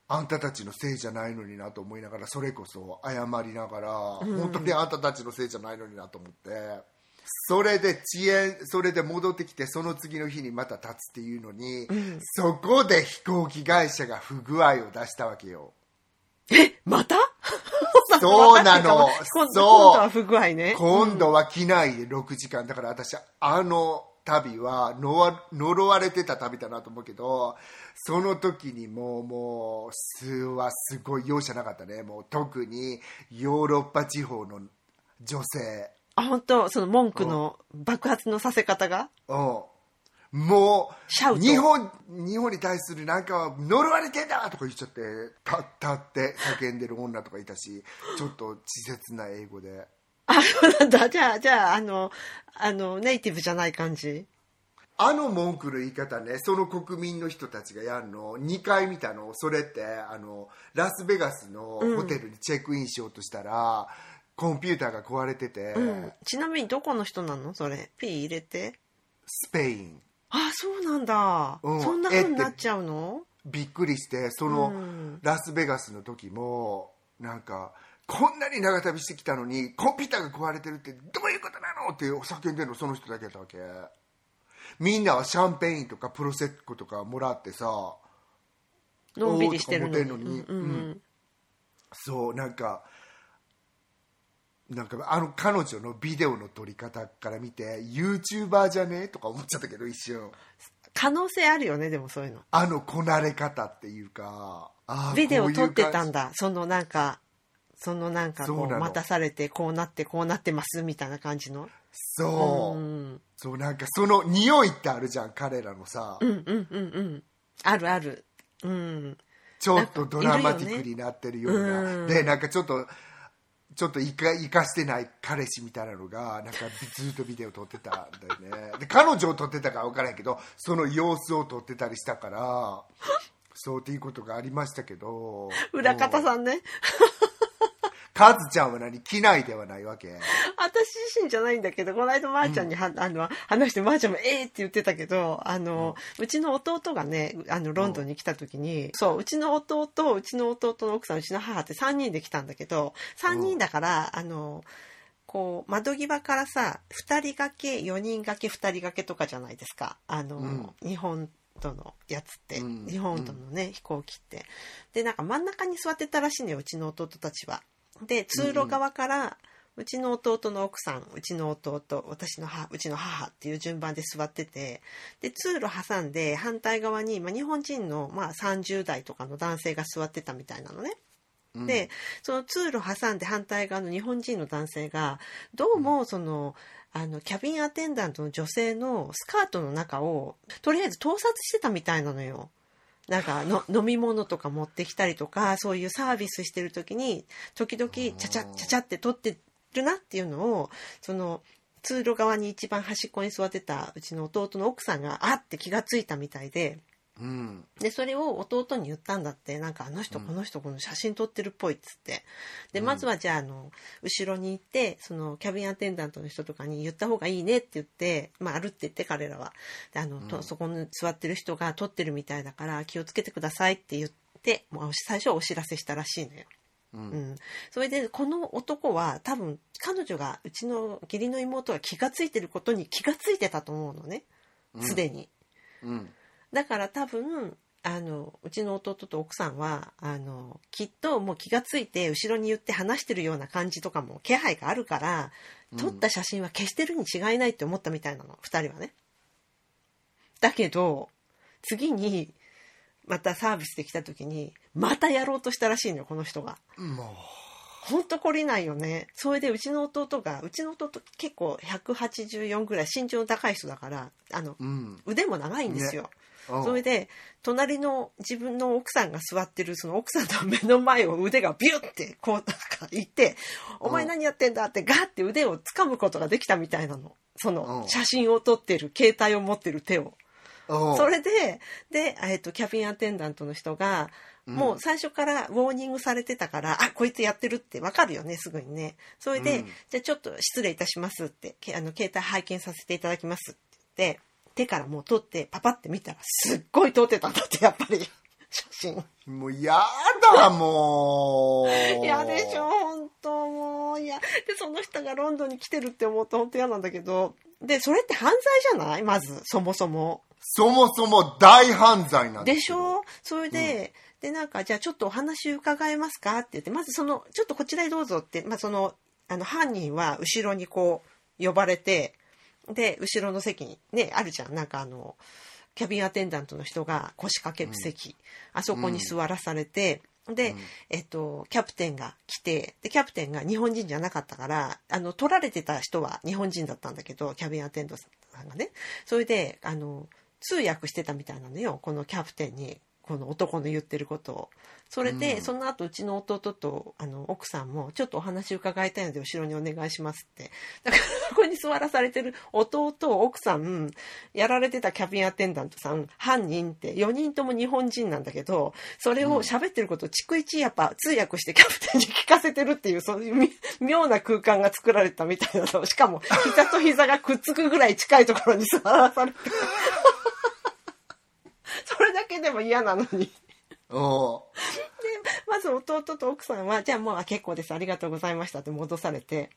あんたたちのせいじゃないのになと思いながらそれこそ謝りながら、本当にあんたたちのせいじゃないのになと思ってそれで遅延それで戻ってきてその次の日にまた立つっていうのに、そこで飛行機会社が不具合を出したわけよ。また？そうなの。そう 今度は不具合ね。今度は機内で6時間。だから私あの旅は呪われてた旅だなと思うけどその時にもうもう数はすごい容赦なかったね。もう特にヨーロッパ地方の女性。あ本当？その文句の爆発のさせ方が？うん。もう日本日本に対するなんか呪われてんだとか言っちゃって立立って叫んでる女とかいたしちょっと稚拙な英語であそうなんだ。じゃあじゃああのあのネイティブじゃない感じ？あの文句の言い方ね。その国民の人たちがやるの。2回見たの。それってあのラスベガスのホテルにチェックインしようとしたら、コンピューターが壊れてて、うん。ちなみにどこの人なの？それ。P 入れて？スペイン。あそうなんだ、うん。そんな風になっちゃうの？びっくりしてそのうん。ラスベガスの時もなんかこんなに長旅してきたのにコンピューターが壊れてるってどういうことなの？って叫んでるのその人だけだったわけ。みんなはシャンペインとかプロセッコとかもらってさのんびりしてるのに。うんうんうん。そうなんかなんかあの彼女のビデオの撮り方から見て YouTuber じゃね？とか思っちゃったけど一瞬。可能性あるよねでもそういうの。あのこなれ方っていうかビデオ撮ってたんだだ。そのなんかそのなんかこう待たされてこうなってこうなってますみたいな感じの？そう、うん。そうなんかその匂いってあるじゃん彼らのさ、うんうんうんうん。あるある。うん。ちょっとドラマティックになってるような。うん。でなんかちょっとちょっと生か生かしてない彼氏みたいなのがなんかずっとビデオ撮ってたんだよね。で彼女を撮ってたか分からんけどその様子を撮ってたりしたからそうっていうことがありましたけど。裏方んさんねカズちゃんは何？機内ではないわけ？私自身じゃないんだけどこの間まーちゃんには、あの話してまーちゃんも「えー!」って言ってたけどあの、うちの弟がねあのロンドンに来た時に、そううちの弟うちの弟の奥さんうちの母って3人で来たんだけど3人だから、あのこう窓際からさ2人掛け4人掛け2人掛けとかじゃないですか。あの、うん。日本とのやつって、うん。日本とのね、飛行機って。でなんか真ん中に座ってたらしいのようちの弟たちは。で通路側から、うちの弟の奥さんうちの弟私の母うちの母っていう順番で座っててで通路挟んで反対側に、まあ、日本人の、まあ、30代とかの男性が座ってたみたいなのね。うんでその通路挟んで反対側の日本人の男性がどうもそのあのキャビンアテンダントの女性のスカートの中をとりあえず盗撮してたみたいなのよ。なんかの飲み物とか持ってきたりとかそういうサービスしてる時に時々ちゃちゃちゃちゃって撮ってるなっていうのをその通路側に一番端っこに座ってたうちの弟の奥さんがあって気がついたみたいで。うん。でそれを弟に言ったんだって。なんかあの人この人この写真撮ってるっぽいっつって。でまずはじゃああの後ろに行ってそのキャビンアテンダントの人とかに言った方がいいねって言ってまあ歩ってって彼らは。であの、とそこに座ってる人が撮ってるみたいだから気をつけてくださいって言ってもう最初はお知らせしたらしいのよ。ううん。ん、それでこの男は多分彼女がうちの義理の妹が気がついてることに気がついてたと思うのね。すでに。うんだから多分あのうちの弟と奥さんはあのきっともう気がついて後ろに言って話してるような感じとかも気配があるから撮った写真は消してるに違いないって思ったみたいなの2人はね。だけど次にまたサービスで来た時にまたやろうとしたらしいのよこの人が。もほんと懲りないよね。それでうちの弟がうちの弟結構184ぐらい身長の高い人だからあのううん腕も長いんですよ。うんそれで隣の自分の奥さんが座ってるその奥さんの目の前を腕がビュッてこうなんか行って「お前何やってんだ」ってガッて腕を掴むことができたみたいなの。そうん。の写真を撮ってる携帯を持ってる手を。うん。それでで、えっとキャビンアテンダントの人がもう最初からウォーニングされてたから、あこいつやってるってわかるよねすぐにね。それで、うん。じゃあちょっと失礼いたしますってけあの携帯拝見させていただきますって言って手からもう撮ってパパって見たらすっごい撮ってたんだってやっぱり。写真。もうやだもう。嫌でしょ本当もう。いや。でその人がロンドンに来てるって思うと本当嫌なんだけど。でそれって犯罪じゃない？まずそもそも。そもそも大犯罪なんですしよょ？それで、でなんかじゃあちょっとお話伺えますかって言ってまずそのちょっとこちらへどうぞって、まあ、そのあの犯人は後ろにこう呼ばれてで後ろの席にねあるじゃん。なんかあのキャビンアテンダントの人が腰掛ける席、あそこに座らされて、で、うん。えっと、キャプテンが来てでキャプテンが日本人じゃなかったからあの取られてた人は日本人だったんだけどキャビンアテンダントさんがね。それであの通訳してたみたいなのよこのキャプテンにこの男の言ってることを。それで、うん。その後うちの弟とあの奥さんもちょっとお話伺いたいので後ろにお願いしますって。だからそこに座らされてる弟奥さんやられてたキャビンアテンダントさん犯人って4人とも日本人なんだけどそれを喋ってることを逐一やっぱ通訳してキャプテンに聞かせてるっていうそういうみ妙な空間が作られたみたいなのしかも膝と膝がくっつくぐらい近いところに座らされて それだけでも嫌なのに。うんまず弟と奥さんは「じゃあもうあ結構ですありがとうございました」って戻されて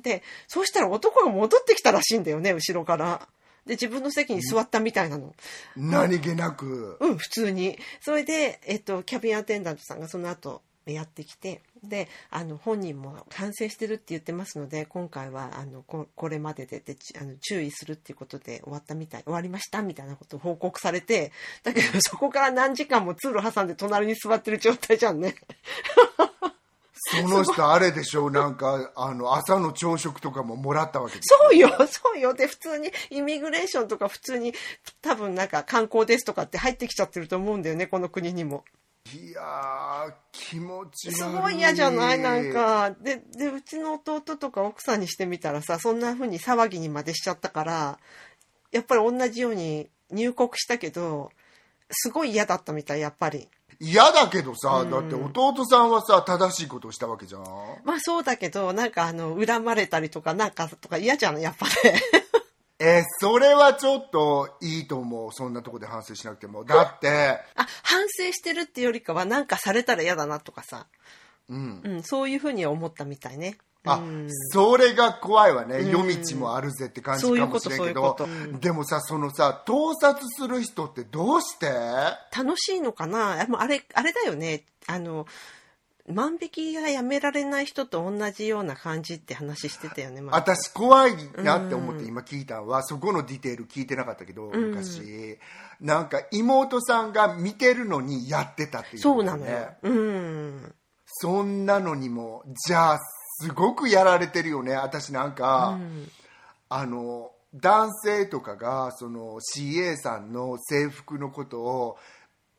でそうしたら男が戻ってきたらしいんだよね後ろから。で自分の席に座ったみたいなの。何気なくうん普通に。それで、えっと、キャビンアテンダントさんがその後やってきてであの本人も反省してるって言ってますので今回はあのここれまでででちあの注意するっていうことで終わったみたい終わりましたみたいなことを報告されてだけど そこから何時間も通路挟んで隣に座ってる状態じゃんね。その人あれでしょなんかあの朝の朝食とかももらったわけそうよ、そうよ。で、普通にイミグレーションとか普通に多分なんか観光ですとかって入ってきちゃってると思うんだよね、この国にも。いやー気持ちすごい嫌じゃない？なんか。で、で、うちの弟とか奥さんにしてみたらさ、そんな風に騒ぎにまでしちゃったから、やっぱり同じように入国したけど、すごい嫌だったみたい、やっぱり。嫌だけどさ、だって弟さんはさ正しいことをしたわけじゃんまあそうだけど、なんかあの、恨まれたりとかなんかとか嫌じゃん、やっぱね。えーそれはちょっといいと思う。そんなとこで反省しなくても。だって。あ、反省してるっていうよりかは、なんかされたら嫌だなとかさ。うん。うん、そういうふうに思ったみたいね。あ、うん。それが怖いわね、夜道もあるぜって感じかもしれんけど。でもさそのさ盗撮する人ってどうして？楽しいのかな？あれ、あれだよね。あの、万引きがやめられない人と同じような感じって話してたよね。まあ私怖いなって思って今聞いたのは、そこのディテール聞いてなかったけどん昔、なんか妹さんが見てるのにやってたっていうそうなのよ。うん。そんなのにもじゃあすごくやられてるよね私なんか、うんあの男性とかがその CA さんの制服のことを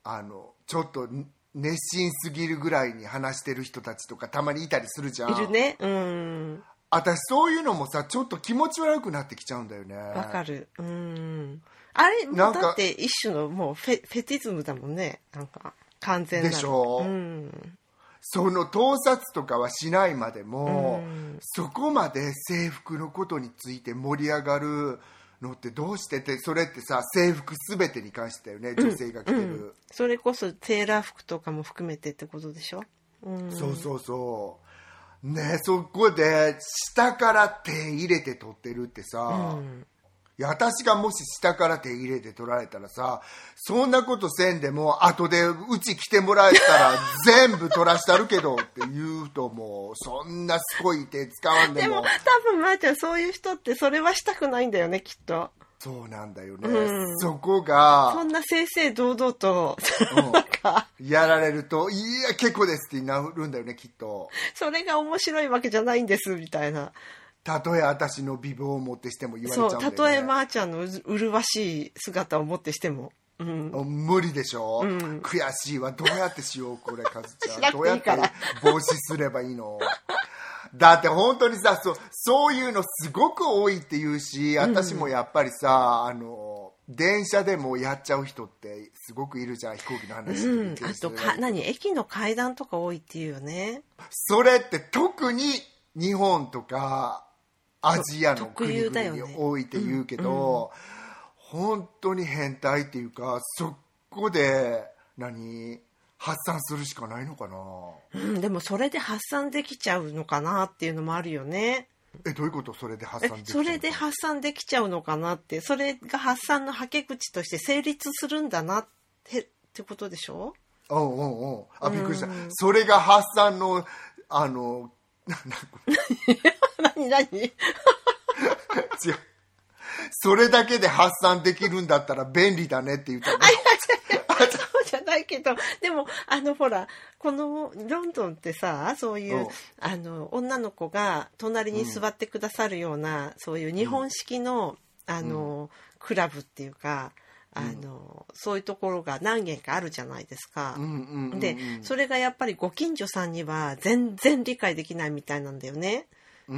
あのちょっと熱心すぎるぐらいに話してる人たちとかたまにいたりするじゃんいるね。うん。私そういうのもさちょっと気持ち悪くなってきちゃうんだよねわかる。うん。あれ、なんかだって一種のもうフェフェティズムだもんね。なんか、完全なる。でしょ？うん。その盗撮とかはしないまでも、うんそこまで制服のことについて盛り上がるのってどうしてってそれってさ制服全てに関してだよね女性が着てる、うん。それこそセーラー服とかも含めてってことでしょ？うん。そうそうそう。ねそこで下から手入れて撮ってるってさ、うん私がもし下から手入れて撮られたらさそんなことせんでも後でうち来てもらえたら 全部撮らしたるけどって言うともうそんなすごい手使わんでも。でも多分まーちゃんそういう人ってそれはしたくないんだよねきっと。そうなんだよね、うん。そこそがんな正々堂々とうん。なんか。やられるといや結構ですってなるんだよねきっと。それが面白いわけじゃないんですみたいなたとえ私の美貌をもってしても言われちゃそううんだよね。たとえまーちゃんの麗しい姿を持ってしても。うん。無理でしょ、ん。悔しいわ。どうやってしようこれカズちゃん。どうやって防止すればいいの？だって本当にさそうそういうのすごく多いって言うし私もやっぱりさ、あの電車でもやっちゃう人ってすごくいるじゃん飛行機の話うん。あとか何？駅の階段とか多いっていうよね。それって特に日本とかアジアの特国々に多いって言うけど、本当に変態っていうかそこで何発散するしかないのかな？うんでもそれで発散できちゃうのかなっていうのもあるよね。えどういうこと？それで発え散できちゃうのそれで発散できちゃうのかなって。それが発散のはけ口として成立するんだなってってことでしょ？うんうんう。んあびっくりした。それが発散のあの 何何 違う。それだけで発散できるんだったら便利だねって言った。のそうじゃないけどでもあのほらこのロンドンってさそういう、うん。あの女の子が隣に座ってくださるような、そういう日本式の,、あのクラブっていうかあの、そういうところが何軒かあるじゃないですか。うんうんうんうんでそれがやっぱりご近所さんには全然理解できないみたいなんだよね。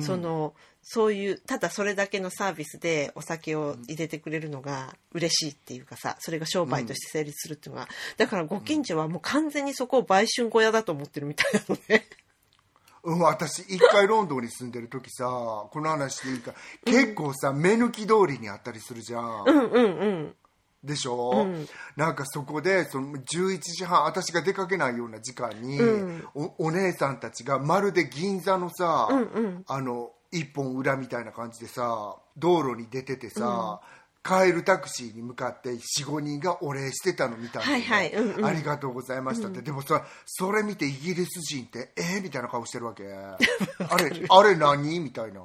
そのそういうただそれだけのサービスでお酒を入れてくれるのが嬉しいっていうかさそれが商売として成立するっていうのが、だからご近所はもう完全にそこを売春小屋だと思ってるみたいなのね。うん、私一回ロンドンに住んでる時さこの話でいいか結構さ、目抜き通りにあったりするじゃん、うんうんうん。でしょ、なんかそこでその11時半私が出かけないような時間に、おお姉さんたちがまるで銀座のさ、あの一本裏みたいな感じでさ道路に出ててさ、帰るタクシーに向かって45人がお礼してたの見たんだよね。はいはい。うんうん。ありがとうございましたって、でもさそれ見てイギリス人ってえー、みたいな顔してるわけ。あれあれ何？みたいな。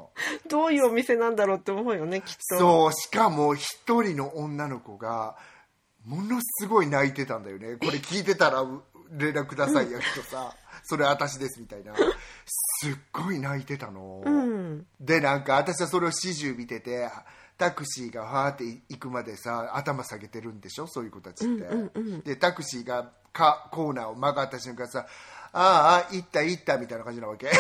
どういうお店なんだろうって思うよねきっと。そうしかも一人の女の子がものすごい泣いてたんだよね。これ聞いてたらう連絡くださいやけどさ。それ私ですみたいな。すっごい泣いてたの、うん。でなんか私はそれを始終見ててタクシーがファーって行くまでさ頭下げてるんでしょ？そういう子たちって、うんうんうん。でタクシーがかコーナーを曲がった瞬間さああ行った行ったみたいな感じなわけ。で。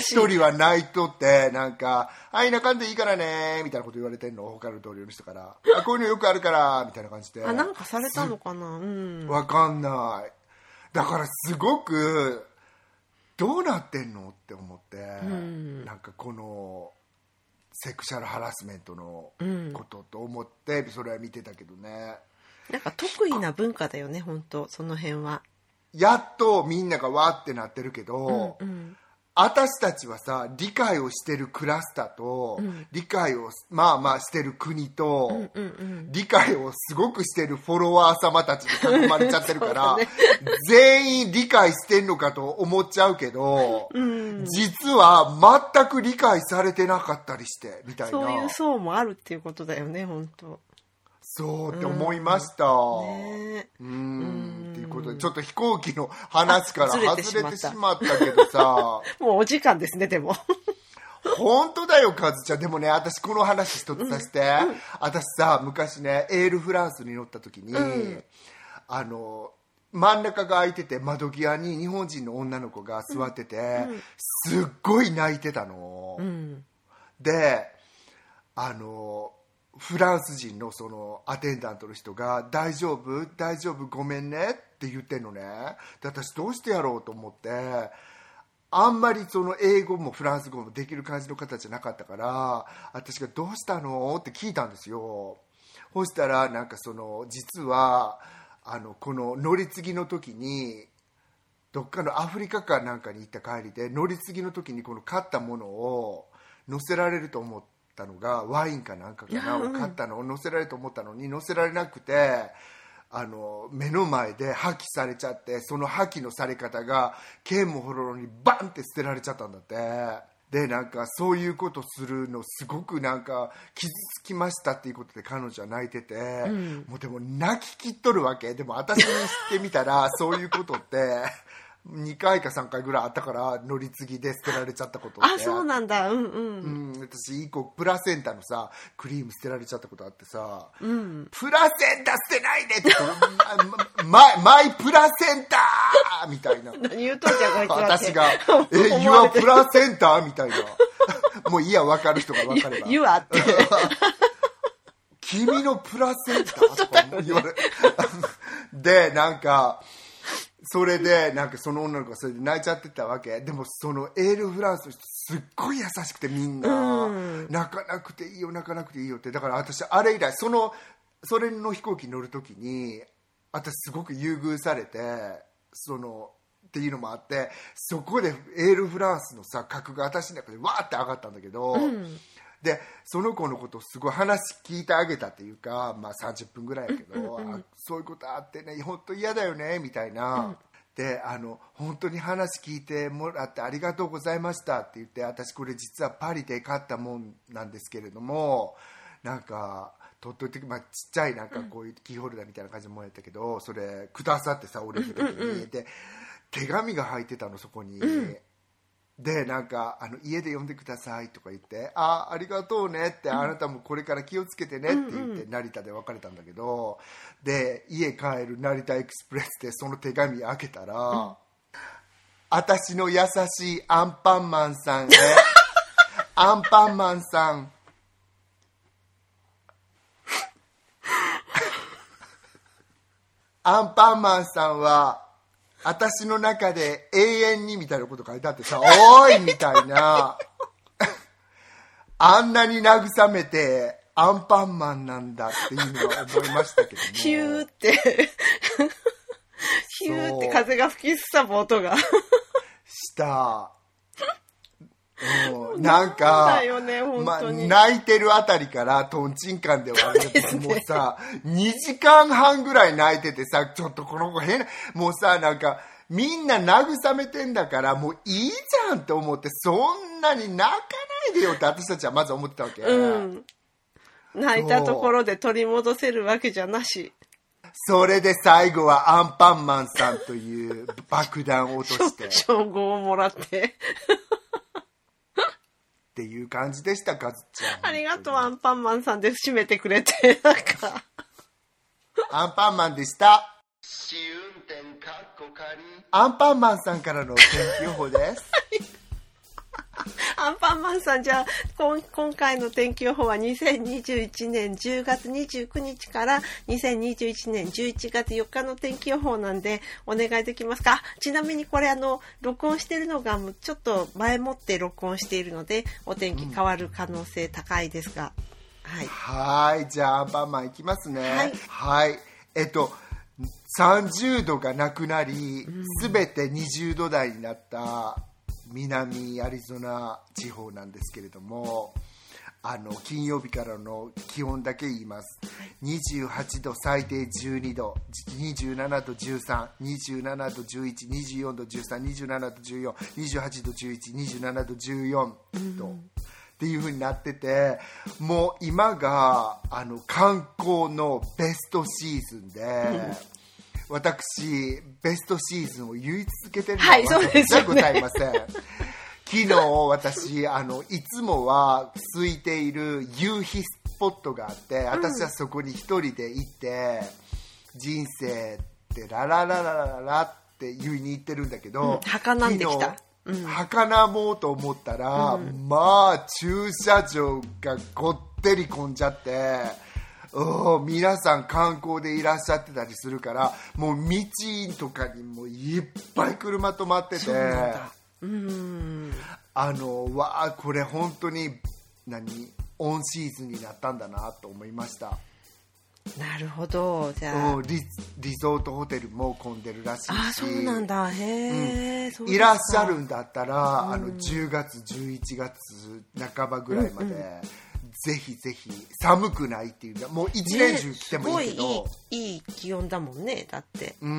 一人は泣いとってなんか「はい泣かんでいいからね」みたいなこと言われてんの？他の同僚の人から「あこういうのよくあるから」みたいな感じで。あ、なんかされたのかな？うん。わかんない。だからすごくどうなってんの？って思って、んなんかこのセクシャルハラスメントのうんことと思ってそれは見てたけどねなんか得意な文化だよね、本当その辺は。やっとみんながわーってなってるけど、うん。私たちはさ理解をしてるクラスターと、うん。理解をまあまあしてる国と、うんうんうん。理解をすごくしてるフォロワー様たちに囲まれちゃってるから、ね。全員理解してんのかと思っちゃうけど、うん。実は全く理解されてなかったりしてみたいな。そういう層もあるっていうことだよね、本当。そうって思いました、ねうーん。っていうことでちょっと飛行機の話から外れててしまったけどさ。もうお時間ですね、でも。本当だよカズちゃん。でもね私この話一つさせて、私さ昔ねエールフランスに乗った時に、うん。あの真ん中が空いてて窓際に日本人の女の子が座ってて、すっごい泣いてたの、うん。であのフランス人のそのアテンダントの人が「大丈夫？大丈夫？ごめんね」って言ってんのね。で私どうしてやろうと思ってあんまりその英語もフランス語もできる感じの方じゃなかったから私が「どうしたの?」って聞いたんですよ。そしたらなんかその実はあのこの乗り継ぎの時にどっかのアフリカかなんかに行った帰りで乗り継ぎの時にこの買ったものを乗せられると思ってたのがワインかなんかかなうん。を買ったのを乗せられると思ったのに乗せられなくてあの目の前で破棄されちゃってその破棄のされ方が剣もほろろにバンって捨てられちゃったんだって。でなんかそういうことするのすごくなんか傷つきましたっていうことで彼女は泣いてて、ん。もうでも泣ききっとるわけ。でも私にしてみたらそういうことって2回か3回ぐらいあったから乗り継ぎで捨てられちゃったことってあ、そうなんだ。うんうん。うん、私1個プラセンタのさクリーム捨てられちゃったことあってさ、うん。プラセンタ捨てないでってまマイマイプラセンターみたいな何言うとんじゃん、こいつはって。私が「え思 You わプラセンター?」みたいなもういいや分かる人が分かれば 言うわって。君のプラセンター？とか言われでなんかそれでなんかその女の子がそれで泣いちゃってたわけ。でもそのエールフランスの人すっごい優しくてみんな、うん。泣かなくていいよ泣かなくていいよって。だから私あれ以来そのそれの飛行機に乗る時に私すごく優遇されてそのっていうのもあってそこでエールフランスのさ格が私の中でわーって上がったんだけど、うん。でその子のことをすごい話聞いてあげたっていうか、まあ、30分ぐらいやけど、あそういうことあってね本当嫌だよねみたいな、であの本当に話聞いてもらってありがとうございましたって言って私これ実はパリで買ったもんなんですけれどもなんか取っといて、まあ、ちっちゃいなんかこういうキーホルダーみたいな感じのもんやったけどそれくださってさ俺の時に、で手紙が入ってたのそこに。でなんかあの家で呼んでくださいとか言ってあありがとうねって、あなたもこれから気をつけてねって言って、成田で別れたんだけどで家帰る成田エクスプレスでその手紙開けたら、私の優しいアンパンマンさんへ アンパンマンさん。アンパンマンさんは私の中で永遠にみたいなこと書いてあってさ「おい!」みたいなあんなに慰めてアンパンマンなんだっていうのは思いましたけども ヒューって、ヒューって風が吹きすさぶ音が。した、うん、なんかねまあ、泣いてるあたりからとんちんかんではあるけど、もうさ2時間半ぐらい泣いててさちょっとこの子変なもうさなんかみんな慰めてんだからもういいじゃんって思ってそんなに泣かないでよって私たちはまず思ってたわけ、うん。泣いたところで取り戻せるわけじゃなし。それで最後はアンパンマンさんという爆弾を落として っ称号をもらって。ていう感じでしたかずちゃん。ありがとう、アンパンマンさんで締めてくれて。なんか、アンパンマンでした。試運転かっこ仮。アンパンマンさんからの天気予報です アンパンマンさん、じゃあ、今今回の天気予報は2021年10月29日から2021年11月4日の天気予報なんで、お願いできますか？あちなみにこれ、あの、録音してるのが、もうちょっと前もって録音しているので、お天気変わる可能性高いですが、はい。はいじゃあアンパンマンいきますね。はい。はい。えっと30度がなくなりすべて20度台になった南アリゾナ地方なんですけれどもあの金曜日からの気温だけ言います。28度最低12度27度1327度1124度1327度1428度1127度14度、っていう風になっててもう今があの観光のベストシーズンで、私ベストシーズンを言い続けてるのははいそうですございません。昨日私あのいつもは空いている夕日スポットがあって私はそこに一人で行って、人生ってラララララララって言いに行ってるんだけど、うん儚んできた。昨日儚もうと思ったら、まあ駐車場がごってり混んじゃってうん皆さん観光でいらっしゃってたりするからもう道とかにもいっぱい車止まってて。そうなん。あのわあこれ本当に何オンシーズンになったんだなと思いました、なるほど。じゃあ。うん、リリゾートホテルも混んでるらしいし。あ、そうなんだ。へえ、そうですか。いらっしゃるんだったら、あの10月11月半ばぐらいまで、ぜひぜひ寒くないっていうもう一年中来てもいいけど、ねすごいいいいい気温だもんねだって。うん。う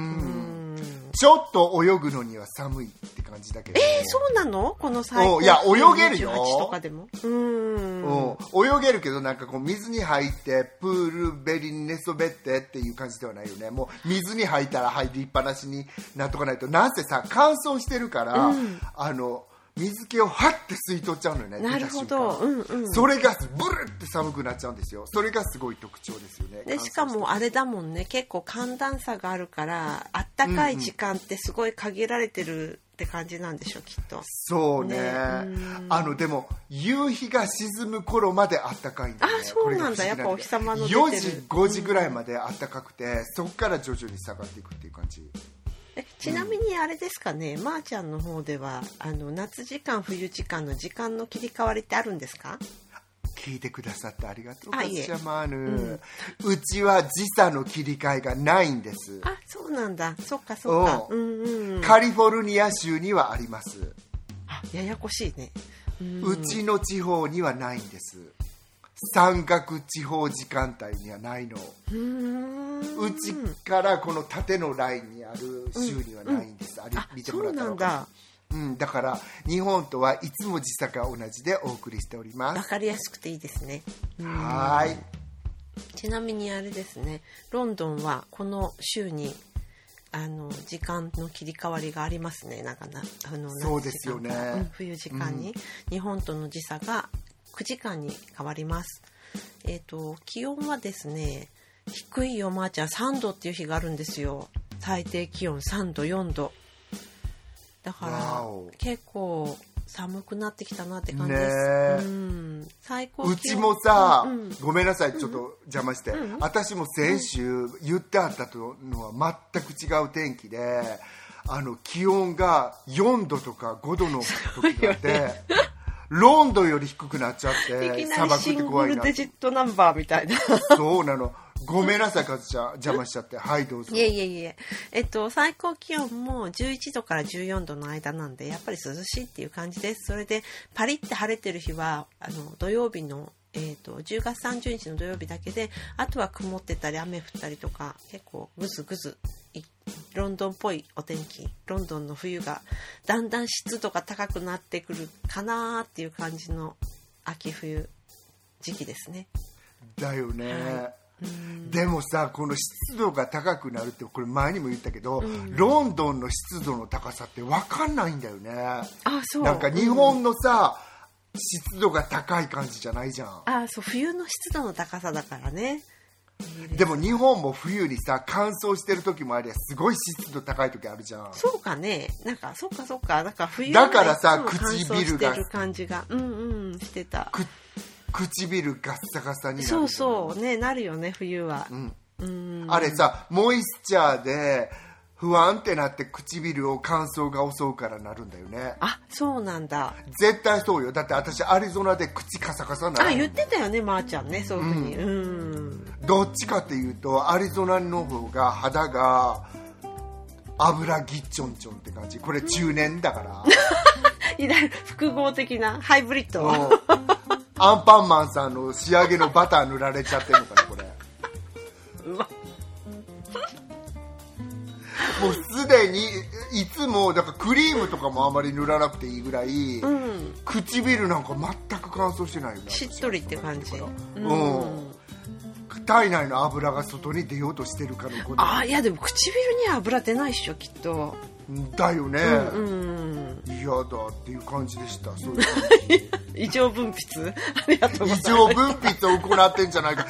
ん。ちょっと泳ぐのには寒いって感じだけど、えー、そうなの？この最高おいや泳げるよ。28とかでも？うん。うん泳げるけどなんかこう水に入ってプールべりに寝そべってっていう感じではないよね。もう水に入ったら入りっぱなしになっとかないと。なんせさ乾燥してるから、あの水気をはって吸い取っちゃうのよねなるほど。うんうん。それがブルって寒くなっちゃうんですよ。それがすごい特徴ですよねでしかもあれだもんね。結構寒暖差があるからあったかい時間ってすごい限られてるって感じなんでしょきっと。そうね。ね。うん。あのでも夕日が沈む頃まであったかいんだね。あそうなんだ。やっぱお日様の出てる。4時5時ぐらいまであったかくて、そこから徐々に下がっていくっていう感じ。えちなみにあれですかね、まー、ちゃんの方ではあの夏時間冬時間の時間の切り替わりってあるんですか？聞いてくださってありがとう。あいえ。カッシャマーヌ、うちは時差の切り替えがないんです、あそうなんだ。そっかそっか。おう。うんうんカリフォルニア州にはあります、あややこしいね。うん。うちの地方にはないんです山岳地方時間帯にはないの。うちからこの縦のラインにある州にはないんです、あれあ見てそうなんもらったら分かうん、だ。から日本とはいつも時差が同じでお送りしております。わかりやすくていいですね。はーいちなみにあれですね。ロンドンはこの週にあの時間の切り替わりがありますね。なんかなあのそうですよね。うん冬時間に、日本との時差が9時間に変わります。えっ、と気温はですね低いよまーちゃん3度っていう日があるんですよ。最低気温3度4度。だから結構寒くなってきたなって感じです、ねえ。うん。最高うちもさ、うんうん。ごめんなさいちょっと邪魔して、私も先週言ってあったのは全く違う天気であの気温が4度とか5度の時があって、ロンドンより低くなっちゃって砂漠って怖いなルデジットナンバーみたいな。そうなのごめんなさいカズちゃん邪魔しちゃってはいどうぞいえいえいえ。えっと、最高気温も11度から14度の間なんで、やっぱり涼しいっていう感じです。それで、パリって晴れてる日は、あの、土曜日の、えっと、10月30日の土曜日だけで、あとは曇ってたり雨降ったりとか、結構ぐずぐず、いロンドンっぽいお天気、ロンドンの冬が、だんだん湿度が高くなってくるかなーっていう感じの秋冬時期ですね。だよね、はでもさこの湿度が高くなるってこれ前にも言ったけど、ロンドンの湿度の高さって分かんないんだよね。あそう。なんか日本のさ、湿度が高い感じじゃないじゃん。あそう冬の湿度の高さだからね。でも日本も冬にさ乾燥してる時もありゃすごい湿度高い時あるじゃん。そうかね。なんかそうかそうか。だから冬だからさ唇がしてる感じが。うんうんしてた。く唇ガッサガサになるそうそう。ねなるよね冬は。うん。うん。あれさモイスチャーで不安ってなって唇を乾燥が襲うからなるんだよね。あそうなんだ。絶対そうよ。だって私アリゾナで口カサカサになるあ言ってたよねまー、ちゃんねそういうふうにうん。どっちかっていうとアリゾナの方が肌が油ぎっちょんちょんって感じ。これ中年だから。複合的なハイブリッドアンパンマンさんの仕上げのバター塗られちゃってるのかなこれにいつもだからクリームとかもあんまり塗らなくていいぐらい、うん。唇なんか全く乾燥してないしっとりって感じ。うん。体内の油が外に出ようとしてるかのことあいやでも唇には油出ないっしょきっと。だよね、うん嫌だっていう感じでしたそう 異常分泌？ありがとうございます。異常分泌を行ってんじゃないか。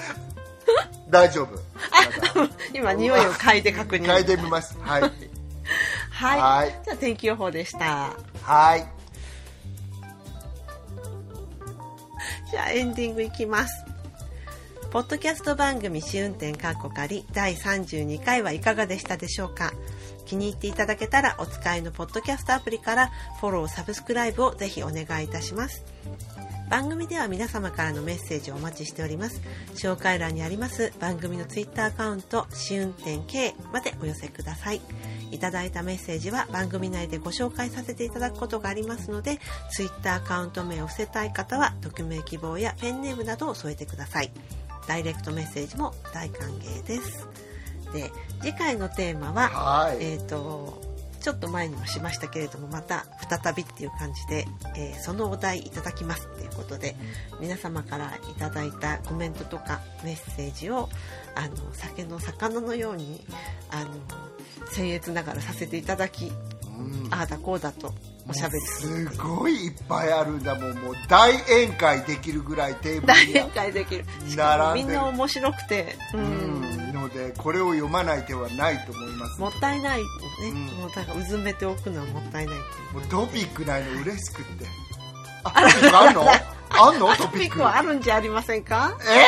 大丈夫。今匂いを嗅いで確認。嗅いでみます。はいはい。はい。じゃあ天気予報でした。はい。じゃあエンディングいきます。ポッドキャスト番組試運転カッコ仮第32回はいかがでしたでしょうか？気に入っていただけたらお使いのポッドキャストアプリからフォローサブスクライブをぜひお願いいたします番組では皆様からのメッセージをお待ちしております。紹介欄にあります番組のツイッターアカウント試運転 K までお寄せください。いただいたメッセージは番組内でご紹介させていただくことがありますのでツイッターアカウント名を伏せたい方は匿名希望やペンネームなどを添えてください。ダイレクトメッセージも大歓迎です。で次回のテーマは、はい。えっ、とちょっと前にもしましたけれどもまた再びっていう感じで、えーそのお題いただきますっていうことで皆様からいただいたコメントとかメッセージをあの酒の魚のようにあの僭越ながらさせていただきうん。ああだこうだとおしゃべりする。すごいいっぱいあるんだもん。もう大宴会できるぐらいテーブルに大宴会できる。みんな面白くてううんんのでこれを読まない手はないと思います。もったいないね、うん。もうだからうずめておくのはもったいないもうトピックないの嬉しくって。あトピックあんの？あんの？トトピック。クはあるんじゃありませんか？え？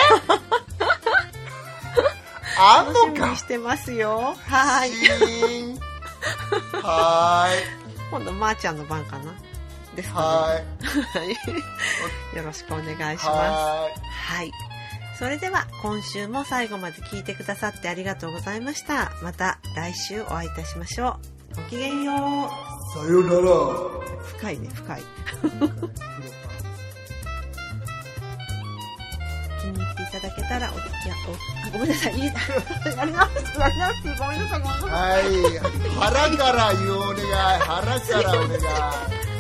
あん楽しのか？みにしてますよ。はい。は今度まーちゃんの番かな？ですね。はい。よろしくお願いしいます。ははいそれでは今週も最後まで聞いてくださってありがとうございました。また来週お会いいたしましょう。ごきげんよいさよなら。う深いね深い。気に入っていただけたらお付き合いごめんなさい やり直すやり直すごめんなさいごめんなさい。はい。腹から言うお願い腹からお願い